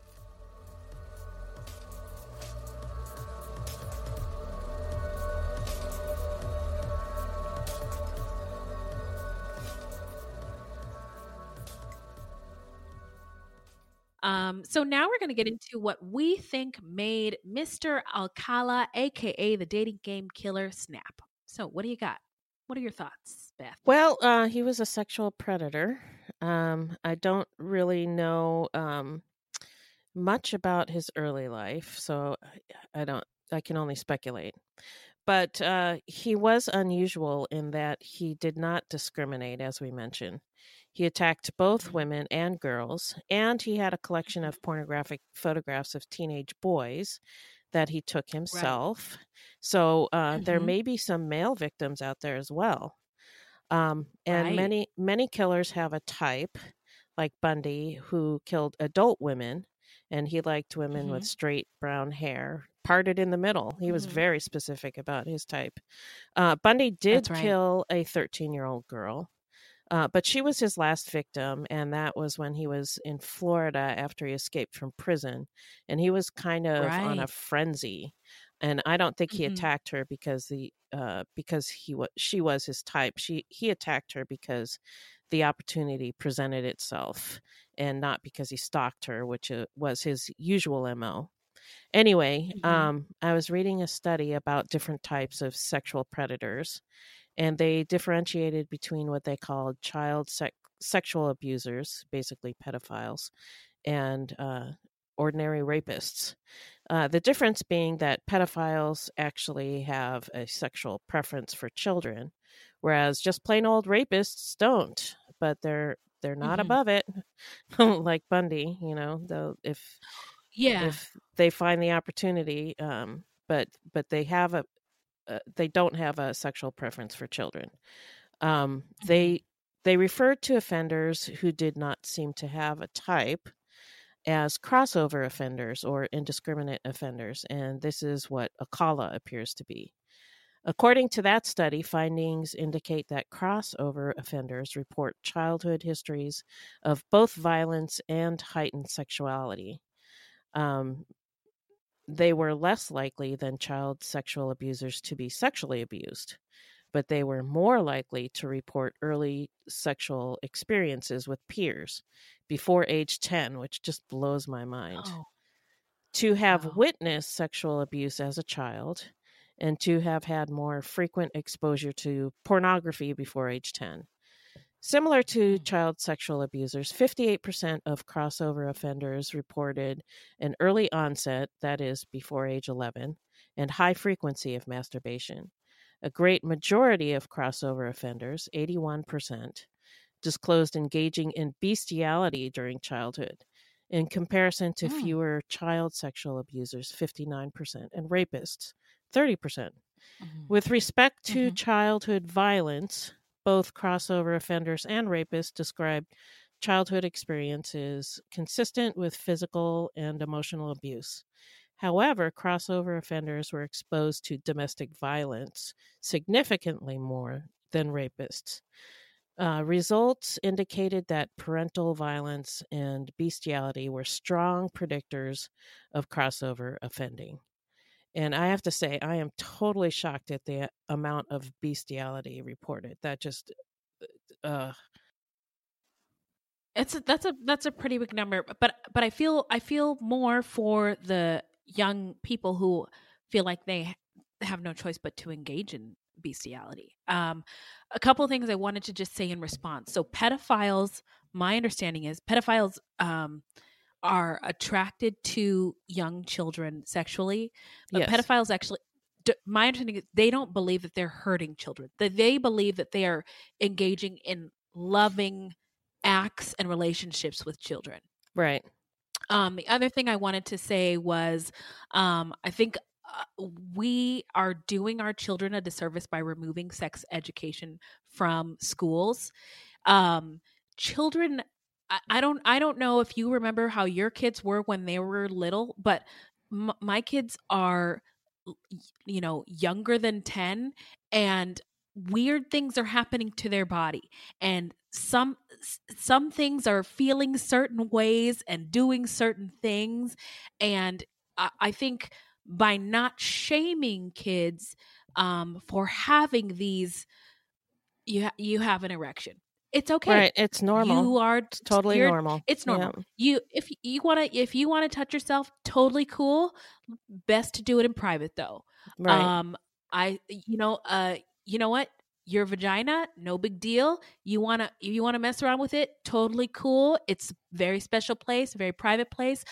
Um, so now we're going to get into what we think made Mr. Alcala, aka the dating game killer, snap. So, what do you got? What are your thoughts, Beth? Well, uh, he was a sexual predator. Um, I don't really know um, much about his early life, so I don't. I can only speculate. But uh, he was unusual in that he did not discriminate, as we mentioned. He attacked both women and girls, and he had a collection of pornographic photographs of teenage boys that he took himself. Right. So uh, mm-hmm. there may be some male victims out there as well. Um, and right. many many killers have a type, like Bundy, who killed adult women, and he liked women mm-hmm. with straight brown hair, parted in the middle. He was mm-hmm. very specific about his type. Uh, Bundy did right. kill a 13 year old girl. Uh, but she was his last victim, and that was when he was in Florida after he escaped from prison. And he was kind of right. on a frenzy. And I don't think he mm-hmm. attacked her because the uh, because he was she was his type. She he attacked her because the opportunity presented itself, and not because he stalked her, which uh, was his usual mo. Anyway, mm-hmm. um, I was reading a study about different types of sexual predators, and they differentiated between what they called child sec- sexual abusers, basically pedophiles, and uh, ordinary rapists. Uh, the difference being that pedophiles actually have a sexual preference for children, whereas just plain old rapists don't. But they're they're not mm-hmm. above it, like Bundy. You know, though if yeah if they find the opportunity, um, but but they have a uh, they don't have a sexual preference for children. Um, mm-hmm. They they referred to offenders who did not seem to have a type as crossover offenders or indiscriminate offenders, and this is what Alcala appears to be. According to that study, findings indicate that crossover offenders report childhood histories of both violence and heightened sexuality. Um, they were less likely than child sexual abusers to be sexually abused, but they were more likely to report early sexual experiences with peers before age 10, which just blows my mind. Oh. To have wow. witnessed sexual abuse as a child and to have had more frequent exposure to pornography before age 10. Similar to mm. child sexual abusers, 58% of crossover offenders reported an early onset, that is, before age 11, and high frequency of masturbation. A great majority of crossover offenders, 81%, disclosed engaging in bestiality during childhood, in comparison to mm. fewer child sexual abusers, 59%, and rapists, 30%. Mm-hmm. With respect to mm-hmm. childhood violence, both crossover offenders and rapists described childhood experiences consistent with physical and emotional abuse. However, crossover offenders were exposed to domestic violence significantly more than rapists. Uh, results indicated that parental violence and bestiality were strong predictors of crossover offending. And I have to say, I am totally shocked at the amount of bestiality reported. That just, uh, it's a, that's a that's a pretty big number. But but I feel I feel more for the young people who feel like they have no choice but to engage in bestiality. Um, a couple of things I wanted to just say in response. So pedophiles, my understanding is pedophiles um, are attracted to young children sexually, but yes. pedophiles actually my understanding is they don't believe that they're hurting children. That they believe that they are engaging in loving acts and relationships with children. Right. Um, the other thing I wanted to say was, um, I think uh, we are doing our children a disservice by removing sex education from schools. Um, children I, don't I don't know if you remember how your kids were when they were little, but m- my kids are you know younger than 10 and weird things are happening to their body and some some things are feeling certain ways and doing certain things and i, I think by not shaming kids um, for having these you ha- you have an erection it's okay Right. It's normal. you are It's totally normal. it's normal Yeah. you if you want to if you want to touch yourself totally cool best to do it in private though Right. um i you know uh you know what your vagina no big deal you want to you want to mess around with it totally cool it's very special place very private place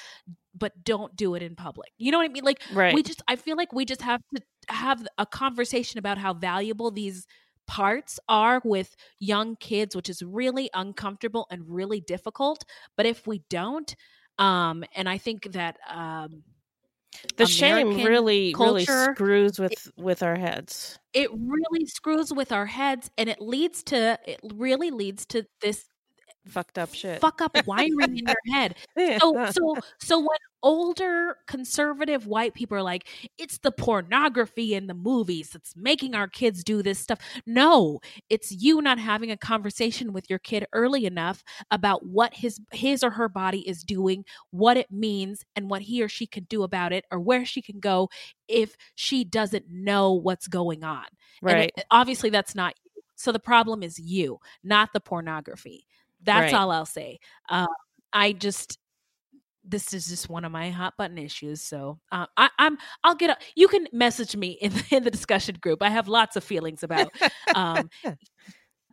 but don't do it in public you know what i mean like Right. we just i feel like we just have to have a conversation about how valuable these parts are with young kids which is really uncomfortable and really difficult but if we don't um and i think that um the shame American really really culture, screws with with our heads. it really screws with our heads and it leads to it really leads to this Fucked up shit. fuck up wiring in your head so so so when older conservative white people are like it's the pornography in the movies that's making our kids do this stuff. No it's you not having a conversation with your kid early enough about what his his or her body is doing what it means and what he or she can do about it or where she can go if she doesn't know what's going on. Right. it- obviously that's not you. So the problem is you not the pornography. That's Right. all i'll say. Um, i just this is just one of my hot button issues so uh, I, i'm i'll get a, you can message me in, in the discussion group i have lots of feelings about um,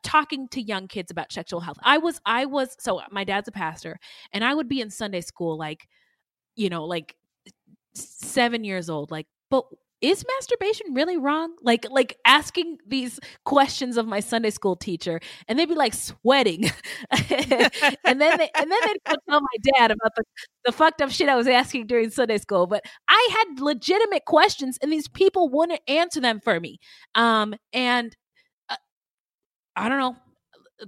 talking to young kids about sexual health. I was i was so my dad's a pastor and i would be in sunday school like you know like seven years old like but is masturbation really wrong? Like like asking these questions of my sunday school teacher and they'd be like sweating. And then they and then they'd tell my dad about the, the fucked up shit i was asking during sunday school. But i had legitimate questions and these people wouldn't answer them for me. Um and uh, i don't know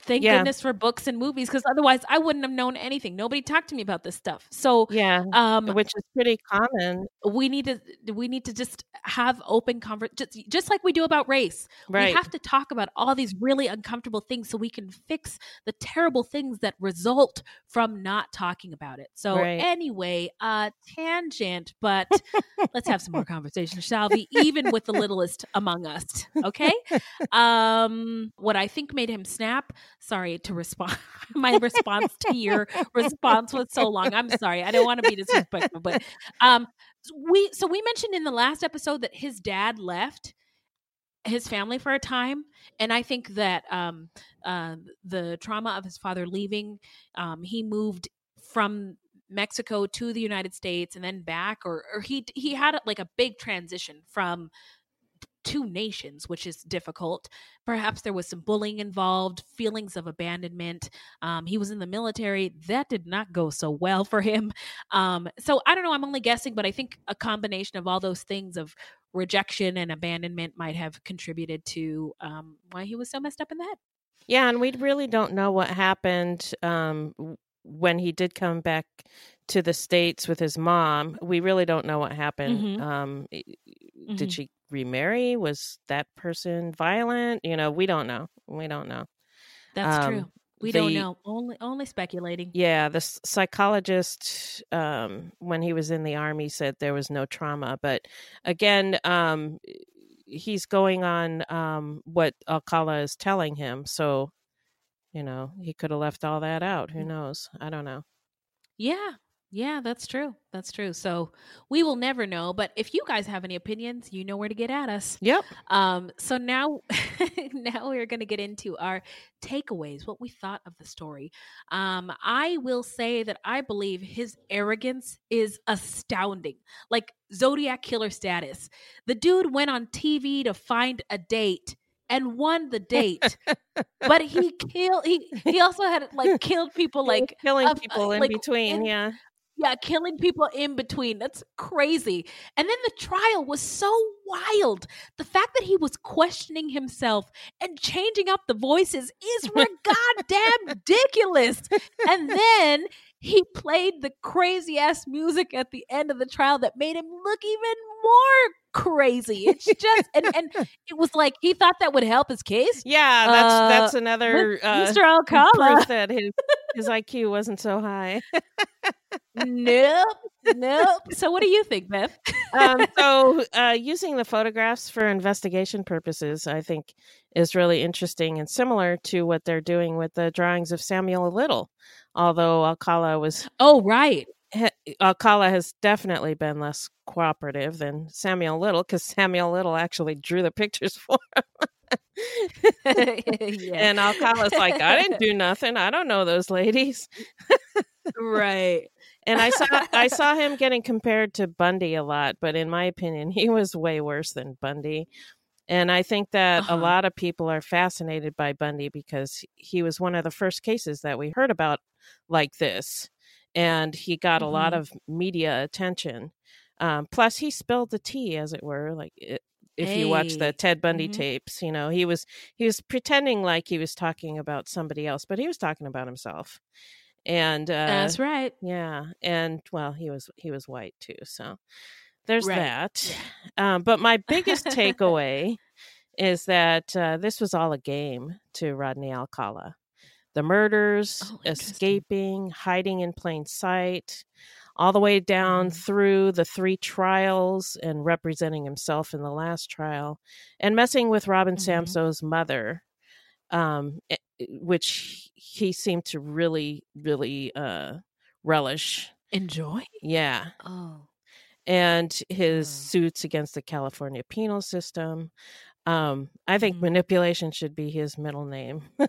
thank Yeah. goodness for books and movies because otherwise i wouldn't have known anything. Nobody talked to me about this stuff. So yeah um which is pretty common. we need to we need to just have open conversation just, just like we do about race. Right. we have to talk about all these really uncomfortable things so we can fix the terrible things that result from not talking about it. So Right. anyway uh tangent but let's have some more conversation shall we? Even with the littlest among us okay? Um what i think made him snap sorry to respond my response to your response was so long. I'm sorry. I don't want to be disrespectful but um we so we mentioned in the last episode that his dad left his family for a time and i think that um uh, the trauma of his father leaving um he moved from mexico to the united states and then back or or he he had like a big transition from two nations, which is difficult. Perhaps there was some bullying involved, feelings of abandonment. Um, he was in the military. That did not go so well for him. Um, so I don't know. I'm only guessing, but I think a combination of all those things of rejection and abandonment might have contributed to um, why he was so messed up in the head. Yeah, and we really don't know what happened um, when he did come back to the states with his mom. We really don't know what happened. Mhm. Um. Did she remarry? Was that person violent? You know, we don't know. We don't know. That's Um, true. We don't know. Only only speculating. Yeah, the psychologist, um, when he was in the army, said there was no trauma. But again, um, he's going on um, what Alcala is telling him. So, you know, he could have left all that out. Mm. Who knows? I don't know. Yeah. Yeah, that's true. That's true. So we will never know. But if you guys have any opinions, you know where to get at us. Yep. Um, so now now we're gonna get into our takeaways, what we thought of the story. Um, I will say that I believe his arrogance is astounding. Like Zodiac killer status. The dude went on TV to find a date and won the date. but he killed he he also had like killed people like killing of- uh, people in like, between. in- yeah. Yeah, killing people in between. That's crazy. And then the trial was so wild. The fact that he was questioning himself and changing up the voices is goddamn ridiculous. And then he played the crazy ass music at the end of the trial that made him look even more crazy. It's just and and it was like he thought that would help his case. Yeah, that's uh, that's another uh, Mr. Alcala proof that his his IQ wasn't so high. nope, nope. So, what do you think, Beth? um, so, uh, using the photographs for investigation purposes, I think, is really interesting and similar to what they're doing with the drawings of Samuel Little. Although Alcala was, oh right, Alcala has definitely been less cooperative than Samuel Little because Samuel Little actually drew the pictures for him. yeah. And Alcala's like, I didn't do nothing. I don't know those ladies. right. And I saw I saw him getting compared to Bundy a lot, but in my opinion, he was way worse than Bundy. And I think that uh-huh. a lot of people are fascinated by Bundy because he was one of the first cases that we heard about like this. And he got mm-hmm. a lot mm-hmm. of media attention. Um, plus, he spilled the tea, as it were. Like it, if hey. you watch the Ted Bundy mm-hmm. tapes, you know he was he was pretending like he was talking about somebody else, but he was talking about himself. And uh, that's right. Yeah, and well, he was he was white too, so there's right. that. Yeah. Um, but my biggest takeaway is that uh, this was all a game to Rodney Alcala. The murders, oh, escaping, hiding in plain sight, all the way down mm-hmm. through the three trials and representing himself in the last trial and messing with Robin mm-hmm. Samsoe's mother, um, eh, eh, which he seemed to really, really uh, relish. Enjoy? Yeah. Oh. And his oh. suits against the California penal system. Um, I think mm-hmm. manipulation should be his middle name.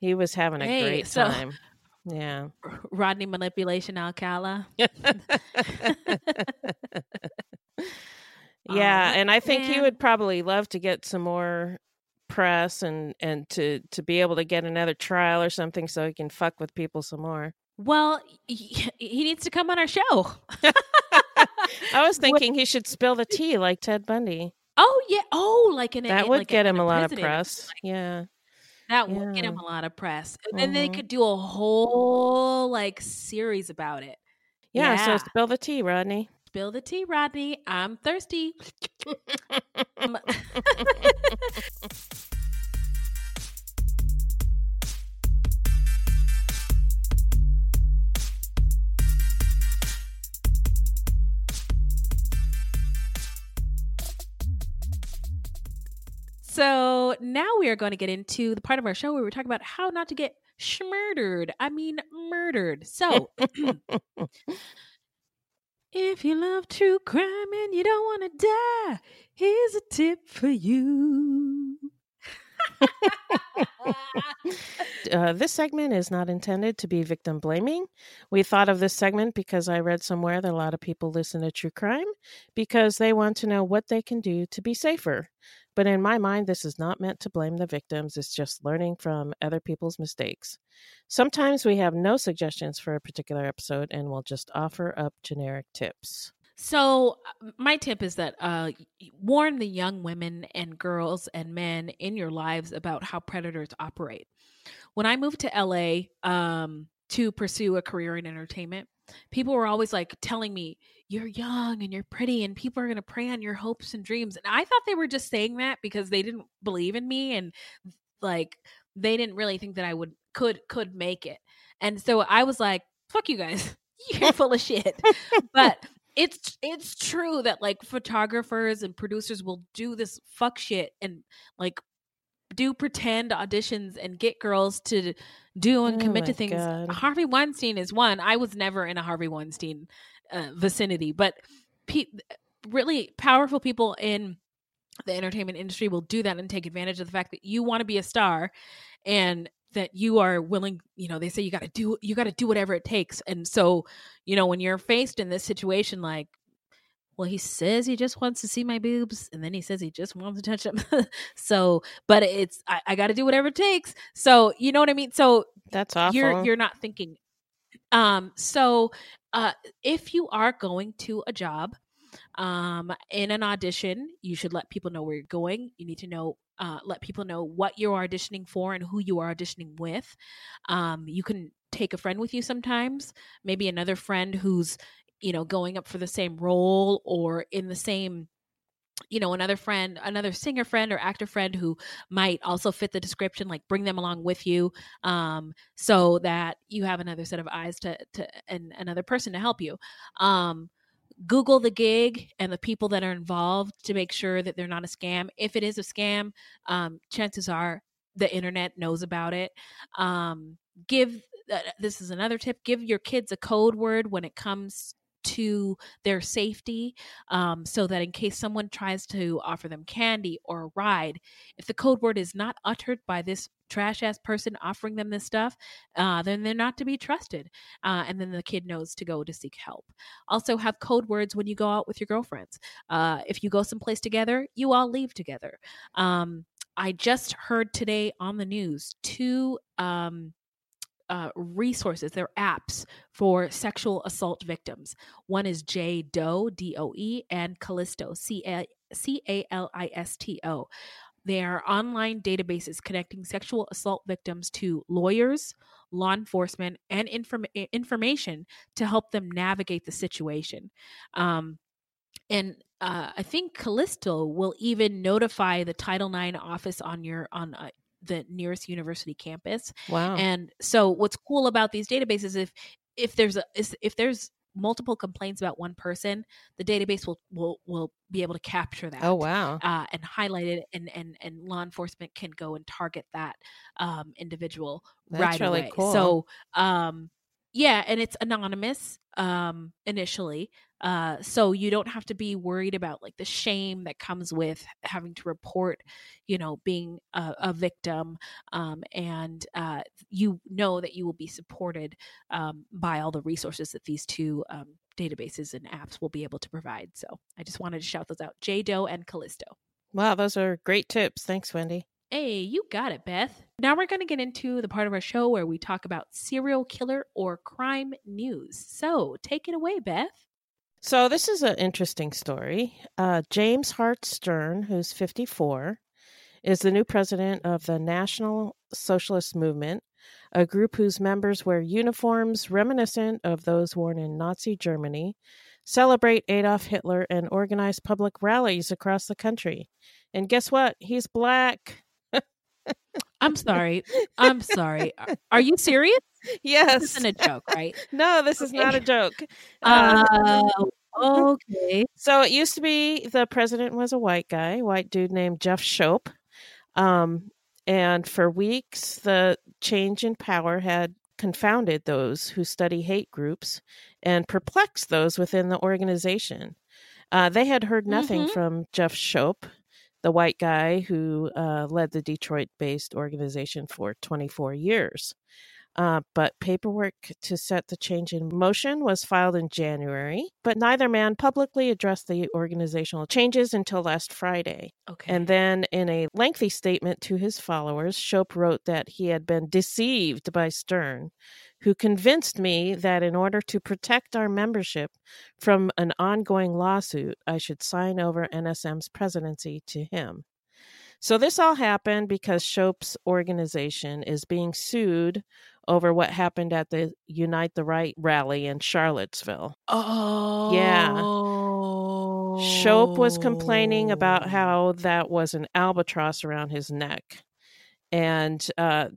he was having a hey, great so- time. Yeah. Rodney manipulation Alcala. yeah, and I think man. he would probably love to get some more press and and to to be able to get another trial or something so he can fuck with people some more. Well, he, he needs to come on our show. I was thinking what? he should spill the tea like Ted Bundy. Oh yeah. Oh, like an that would like get him a lot president. of press. Yeah. That would get him a lot of press. And then mm-hmm. they could do a whole like series about it. Yeah, yeah, so spill the tea, Rodney. Spill the tea, Rodney. I'm thirsty. So now we are going to get into the part of our show where we're talking about how not to get murdered. I mean, murdered. So, if you love true crime and you don't want to die, here's a tip for you. uh, this segment is not intended to be victim blaming. We thought of this segment because I read somewhere that a lot of people listen to true crime because they want to know what they can do to be safer. But in my mind, this is not meant to blame the victims, it's just learning from other people's mistakes. Sometimes we have no suggestions for a particular episode and we'll just offer up generic tips. So, uh, my tip is that uh, warn the young women and girls and men in your lives about how predators operate. When I moved to LA um, to pursue a career in entertainment, people were always like telling me, you're young and you're pretty and people are going to prey on your hopes and dreams. And I thought they were just saying that because they didn't believe in me and like they didn't really think that I would could could make it. And so I was like, fuck you guys. You're full of shit. But it's it's true that like photographers and producers will do this fuck shit and like do pretend auditions and get girls to do and oh commit to things. God. Harvey Weinstein is one. I was never in a Harvey Weinstein uh, vicinity, but pe- really powerful people in the entertainment industry will do that and take advantage of the fact that you want to be a star and that you are willing you know they say you got to do you got to do whatever it takes and so you know when you're faced in this situation like well he says he just wants to see my boobs and then he says he just wants to touch them so but it's i, I got to do whatever it takes. So you know what i mean? So that's awful. you're you're not thinking. Um so uh, if you are going to a job um, in an audition, you should let people know where you're going. You need to know, uh, let people know what you're auditioning for and who you are auditioning with. Um, you can take a friend with you sometimes, maybe another friend who's, you know, going up for the same role or in the same you know another friend another singer friend or actor friend who might also fit the description like bring them along with you um, so that you have another set of eyes to to and another person to help you. Um, google the gig and the people that are involved to make sure that they're not a scam. If it is a scam um, chances are the internet knows about it. Um, give uh, this is another tip give your kids a code word when it comes to their safety um, so that in case someone tries to offer them candy or a ride if the code word is not uttered by this trash ass person offering them this stuff uh, then they're not to be trusted uh, and then the kid knows to go to seek help. Also have code words when you go out with your girlfriends. Uh, if you go someplace together you all leave together. Um, i just heard today on the news two um, uh, resources, they're apps for sexual assault victims. One is J Doe, D O E, and Callisto, C A L I S T O. They are online databases connecting sexual assault victims to lawyers, law enforcement, and inform- information to help them navigate the situation. Um, and uh, I think Callisto will even notify the Title IX office on your on uh, the nearest university campus. Wow. And so what's cool about these databases if if there's a if there's multiple complaints about one person, the database will will will be able to capture that. Oh wow! Uh, and highlight it, and and and law enforcement can go and target that um, individual That's right really away. cool. So um, yeah, and it's anonymous um, initially, uh, so you don't have to be worried about like the shame that comes with having to report, you know, being a, a victim, um, and uh, you know that you will be supported um, by all the resources that these two um, databases and apps will be able to provide. So I just wanted to shout those out: Doe and Callisto. Wow, those are great tips. Thanks, Wendy. Hey, you got it, Beth. Now we're going to get into the part of our show where we talk about serial killer or crime news. So take it away, Beth. So, this is an interesting story. Uh, James Hart Stern, who's 54, is the new president of the National Socialist Movement, a group whose members wear uniforms reminiscent of those worn in Nazi Germany, celebrate Adolf Hitler, and organize public rallies across the country. And guess what? He's black. I'm sorry. I'm sorry. Are you serious? Yes. This isn't a joke, right? No, this is not a joke. Uh, okay. So it used to be the president was a white guy, white dude named Jeff Schoep. Um, and for weeks, the change in power had confounded those who study hate groups and perplexed those within the organization. Uh, they had heard nothing Mhm. from Jeff Schoep, the white guy who uh, led the Detroit based organization for 24 years. Uh, but paperwork to set the change in motion was filed in January, but neither man publicly addressed the organizational changes until last Friday. Okay. And then, in a lengthy statement to his followers, Schoep wrote that he had been deceived by Stern, who convinced me that in order to protect our membership from an ongoing lawsuit, I should sign over NSM's presidency to him. So, this all happened because Schoep's organization is being sued over what happened at the Unite the Right rally in Charlottesville. Oh. Yeah. Shope was complaining about how that was an albatross around his neck. And uh,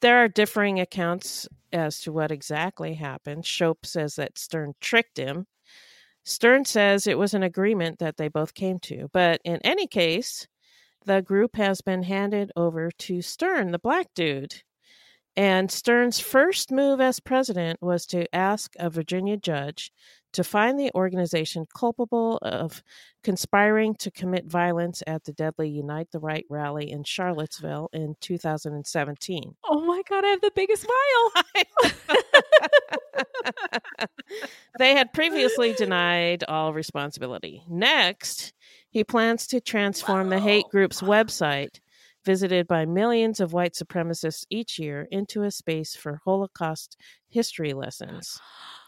there are differing accounts as to what exactly happened. Schoep says that Stern tricked him. Stern says it was an agreement that they both came to. But in any case, the group has been handed over to Stern, the black dude. And Stern's first move as president was to ask a Virginia judge to find the organization culpable of conspiring to commit violence at the deadly Unite the Right rally in Charlottesville in 2017. Oh my God, I have the biggest smile. they had previously denied all responsibility. Next, he plans to transform the hate group's website, visited by millions of white supremacists each year, into a space for Holocaust history lessons.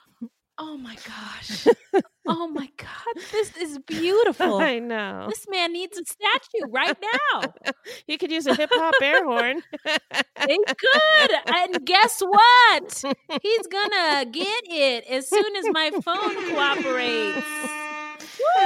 Oh my gosh. oh my God. This is beautiful. I know. This man needs a statue right now. he could use a hip hop air horn. he could. And guess what? He's gonna get it as soon as my phone cooperates.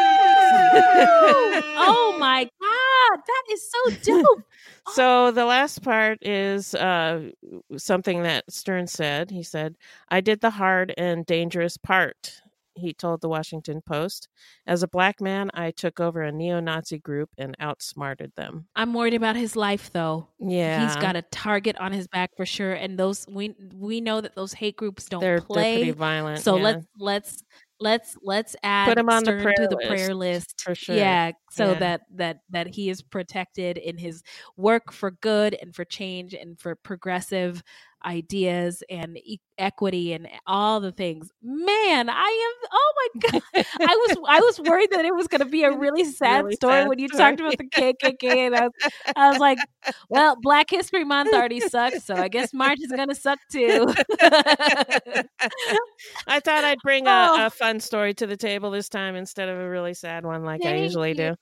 oh my god, that is so dope. So the last part is uh, something that Stern said. He said, "I did the hard and dangerous part." He told the Washington Post, "As a black man, I took over a neo-Nazi group and outsmarted them." I'm worried about his life though. Yeah, he's got a target on his back for sure, and those we we know that those hate groups don't they're, play. They're pretty violent. So yeah. let's let's let's let's add put him on Stern the prayer to the list, prayer list for sure. Yeah, so Yeah. that that that he is protected in his work for good and for change and for progressive ideas and e- equity and all the things. Man, I am. Oh my god, I was I was worried that it was going to be a really sad Really story sad when you story. talked about the KKK, and I was, I was like, well, Black History Month already sucks, so I guess March is going to suck too. I thought I'd bring a, Oh. a fun story to the table this time instead of a really sad one like I usually you. do.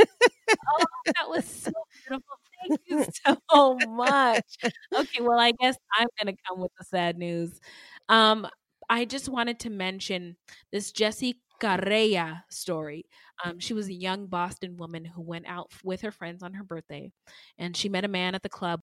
oh, that was so beautiful. Thank you so much. Okay, well, I guess I'm going to come with the sad news. Um, I just wanted to mention this Jassy Correia story. Um, she was a young Boston woman who went out with her friends on her birthday, and she met a man at the club,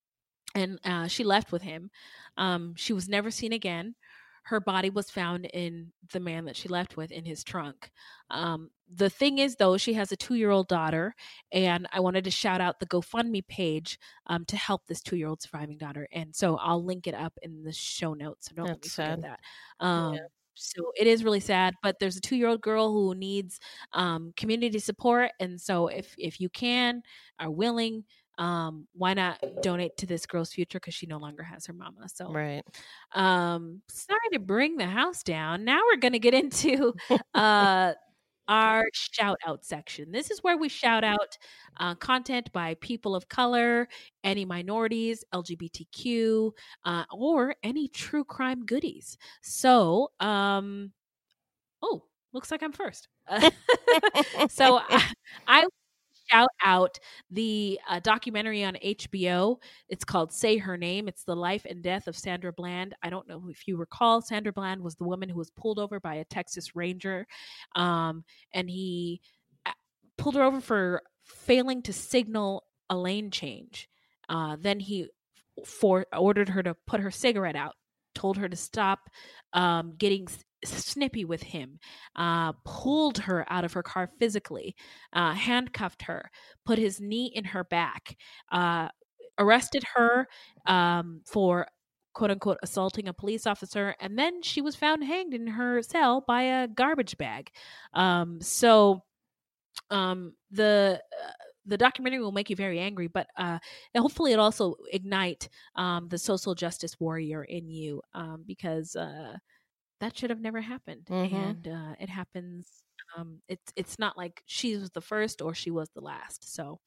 and uh, she left with him. Um, she was never seen again. Her body was found in the man that she left with in his trunk. Um, the thing is, though, she has a two year old daughter, and I wanted to shout out the GoFundMe page um, to help this two year old surviving daughter. And so I'll link it up in the show notes. So don't let me That's forget sad. that. Um, So it is really sad, but there's a two year old girl who needs um, community support. And so if, if you can, are willing, um, why not donate to this girl's future because she no longer has her mama. So Right. um sorry to bring the house down now we're going to get into uh our shout out section. This is where we shout out uh, content by people of color any minorities lgbtq uh, or any true crime goodies. So um oh looks like i'm first. So I, I shout out the uh, documentary on HBO. It's called Say Her Name. It's the life and death of Sandra Bland. I don't know if you recall, Sandra Bland was the woman who was pulled over by a Texas Ranger, um, and he uh, pulled her over for failing to signal a lane change. Uh, then he for ordered her to put her cigarette out, told her to stop um, getting snippy with him, uh, pulled her out of her car physically, uh, handcuffed her, put his knee in her back, uh, arrested her um, for quote unquote assaulting a police officer, and then she was found hanged in her cell by a garbage bag. Um, so um, the uh, the documentary will make you very angry, but uh, hopefully it also ignite um, the social justice warrior in you um, because uh, that should have never happened, Mhm. and uh, it happens. Um, it's it's not like she was the first or she was the last. So.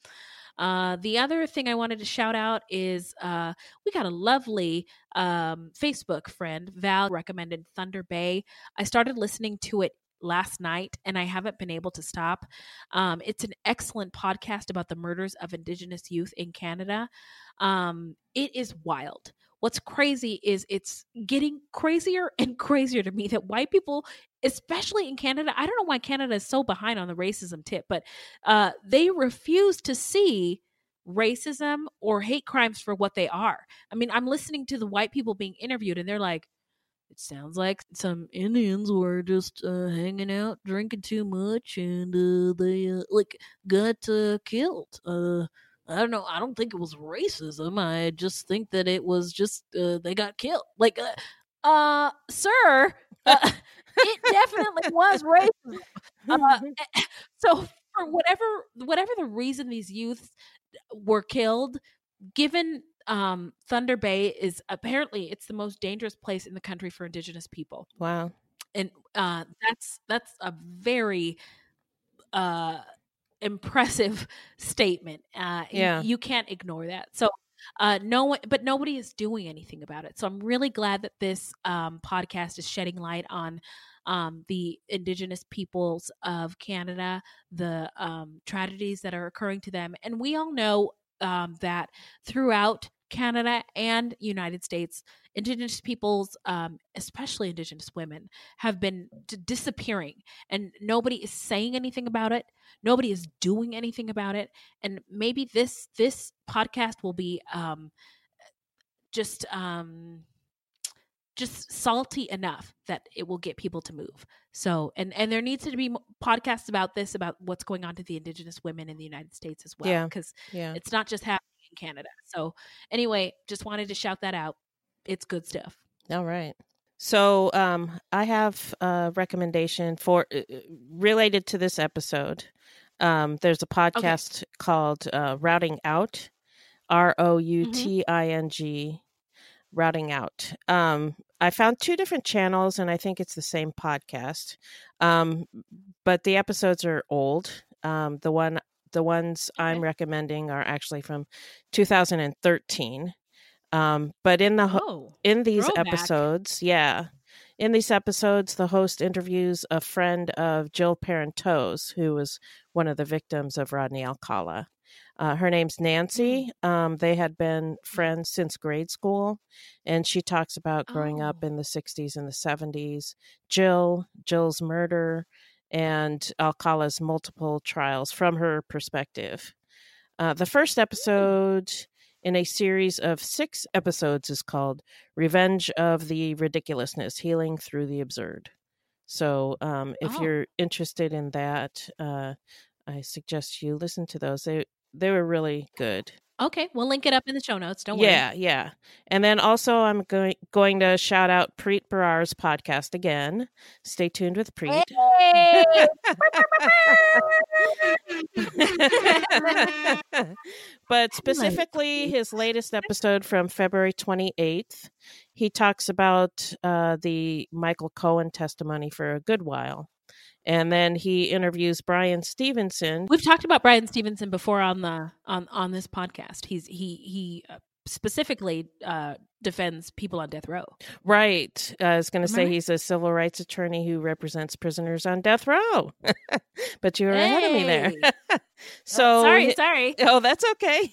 Uh, the other thing I wanted to shout out is uh, we got a lovely um, Facebook friend. Val recommended Thunder Bay. I started listening to it last night and I haven't been able to stop. Um, it's an excellent podcast about the murders of Indigenous youth in Canada. Um, it is wild. What's crazy is it's getting crazier and crazier to me that white people, especially in Canada, I don't know why Canada is so behind on the racism tip, but uh, they refuse to see racism or hate crimes for what they are. I mean, I'm listening to the white people being interviewed and they're like, it sounds like some Indians were just uh, hanging out, drinking too much, and uh, they uh, like got uh, killed. I don't know. I don't think it was racism. I just think that it was just uh, they got killed. Like, uh, uh sir, uh, it definitely was racism. Uh, so for whatever whatever the reason these youths were killed, given um, Thunder Bay is apparently it's the most dangerous place in the country for Indigenous people. Wow. And uh, that's that's a very uh, impressive statement. Uh, you- Yeah. you, can't ignore that. So. Uh, no one, but nobody is doing anything about it. So I'm really glad that this um, podcast is shedding light on um, the Indigenous peoples of Canada, the um, tragedies that are occurring to them. And we all know um, that throughout Canada and United States, Indigenous peoples, um, especially Indigenous women, have been d- disappearing, and nobody is saying anything about it. Nobody is doing anything about it, and maybe this this podcast will be um, just um, just salty enough that it will get people to move. So, and and there needs to be podcasts about this about what's going on to the Indigenous women in the United States as well, Yeah. because Yeah. it's not just happening in Canada. So, anyway, just wanted to shout that out. It's good stuff. All right. So um, I have a recommendation for uh, uh, related to this episode. Um, there's a podcast called uh, Routing Out, R O U T I N G, Routing Out. Um, I found two different channels, and I think it's the same podcast. Um, but the episodes are old. Um, the one, the ones I'm recommending are actually from 2013. Um, but in the ho- Oh, in these throwback. episodes, yeah, in these episodes, the host interviews a friend of Jill Parenteau's, who was one of the victims of Rodney Alcala. Uh, her name's Nancy. Um, they had been friends since grade school, and she talks about growing up in the 60s and the 70s, Jill, Jill's murder, and Alcala's multiple trials from her perspective. Uh, the first episode in a series of six episodes is called Revenge of the Ridiculousness Healing Through the Absurd. So, um, if Oh. you're interested in that, uh, I suggest you listen to those. They they were really good. Okay, we'll link it up in the show notes. Don't worry. Yeah, yeah. And then also, I'm going going to shout out Preet Bharara's podcast again. Stay tuned with Preet. but specifically, his latest episode from February 28th, he talks about uh, the Michael Cohen testimony for a good while. And then he interviews Bryan Stevenson. We've talked about Bryan Stevenson before on the on on this podcast. He's he he uh, specifically uh, defends people on death row. Right. I was going to say right? he's a civil rights attorney who represents prisoners on death row. but you were ahead of me there. so sorry, sorry. Oh, that's okay.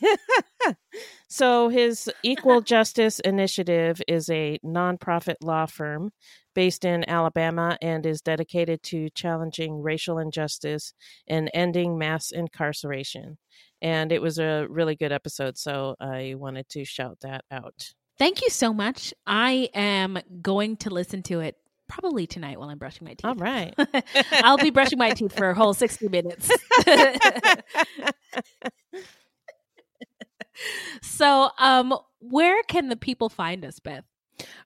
so his Equal Justice Initiative is a nonprofit law firm based in Alabama and is dedicated to challenging racial injustice and ending mass incarceration. And it was a really good episode, so I wanted to shout that out. Thank you so much. I am going to listen to it probably tonight while I'm brushing my teeth. All right. I'll be brushing my teeth for a whole 60 minutes. so, um, where can the people find us, Beth?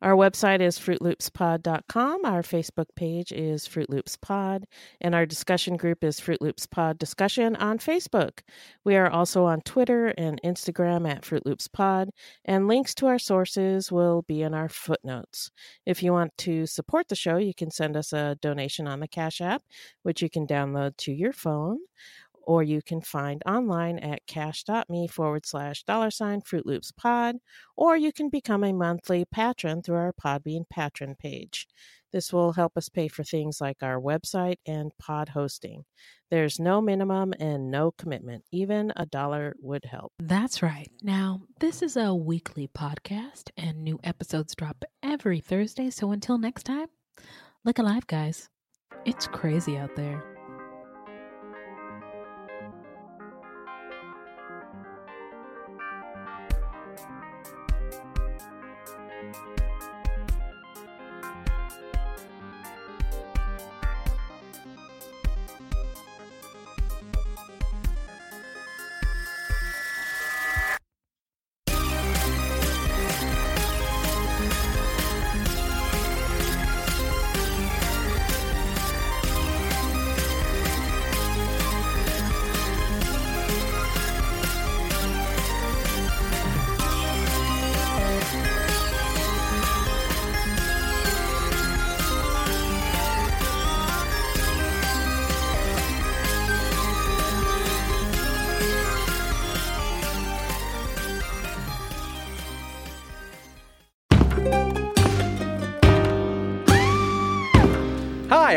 Our website is fruitloopspod.com. Our Facebook page is Fruit Loops Pod, and our discussion group is Fruit Loops Pod Discussion on Facebook. We are also on Twitter and Instagram at Fruit Loops Pod, and links to our sources will be in our footnotes. If you want to support the show, you can send us a donation on the Cash App, which you can download to your phone or you can find online at cash.me forward slash dollar sign Fruit Loops Pod, or you can become a monthly patron through our Podbean patron page. This will help us pay for things like our website and pod hosting. There's no minimum and no commitment. Even a dollar would help. That's right. Now, this is a weekly podcast, and new episodes drop every Thursday. So until next time, look alive, guys. It's crazy out there.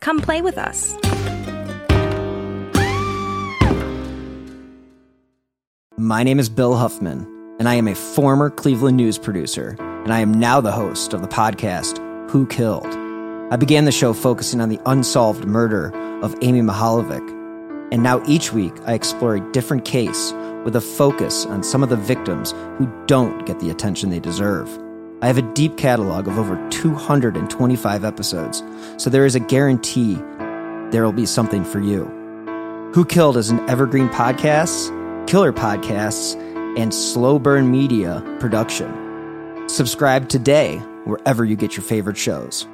Come play with us. My name is Bill Huffman, and I am a former Cleveland news producer, and I am now the host of the podcast Who Killed. I began the show focusing on the unsolved murder of Amy Mihaljevic, and now each week I explore a different case with a focus on some of the victims who don't get the attention they deserve. I have a deep catalog of over 225 episodes, so there is a guarantee there will be something for you. Who Killed is an evergreen podcast, killer podcasts, and slow burn media production. Subscribe today wherever you get your favorite shows.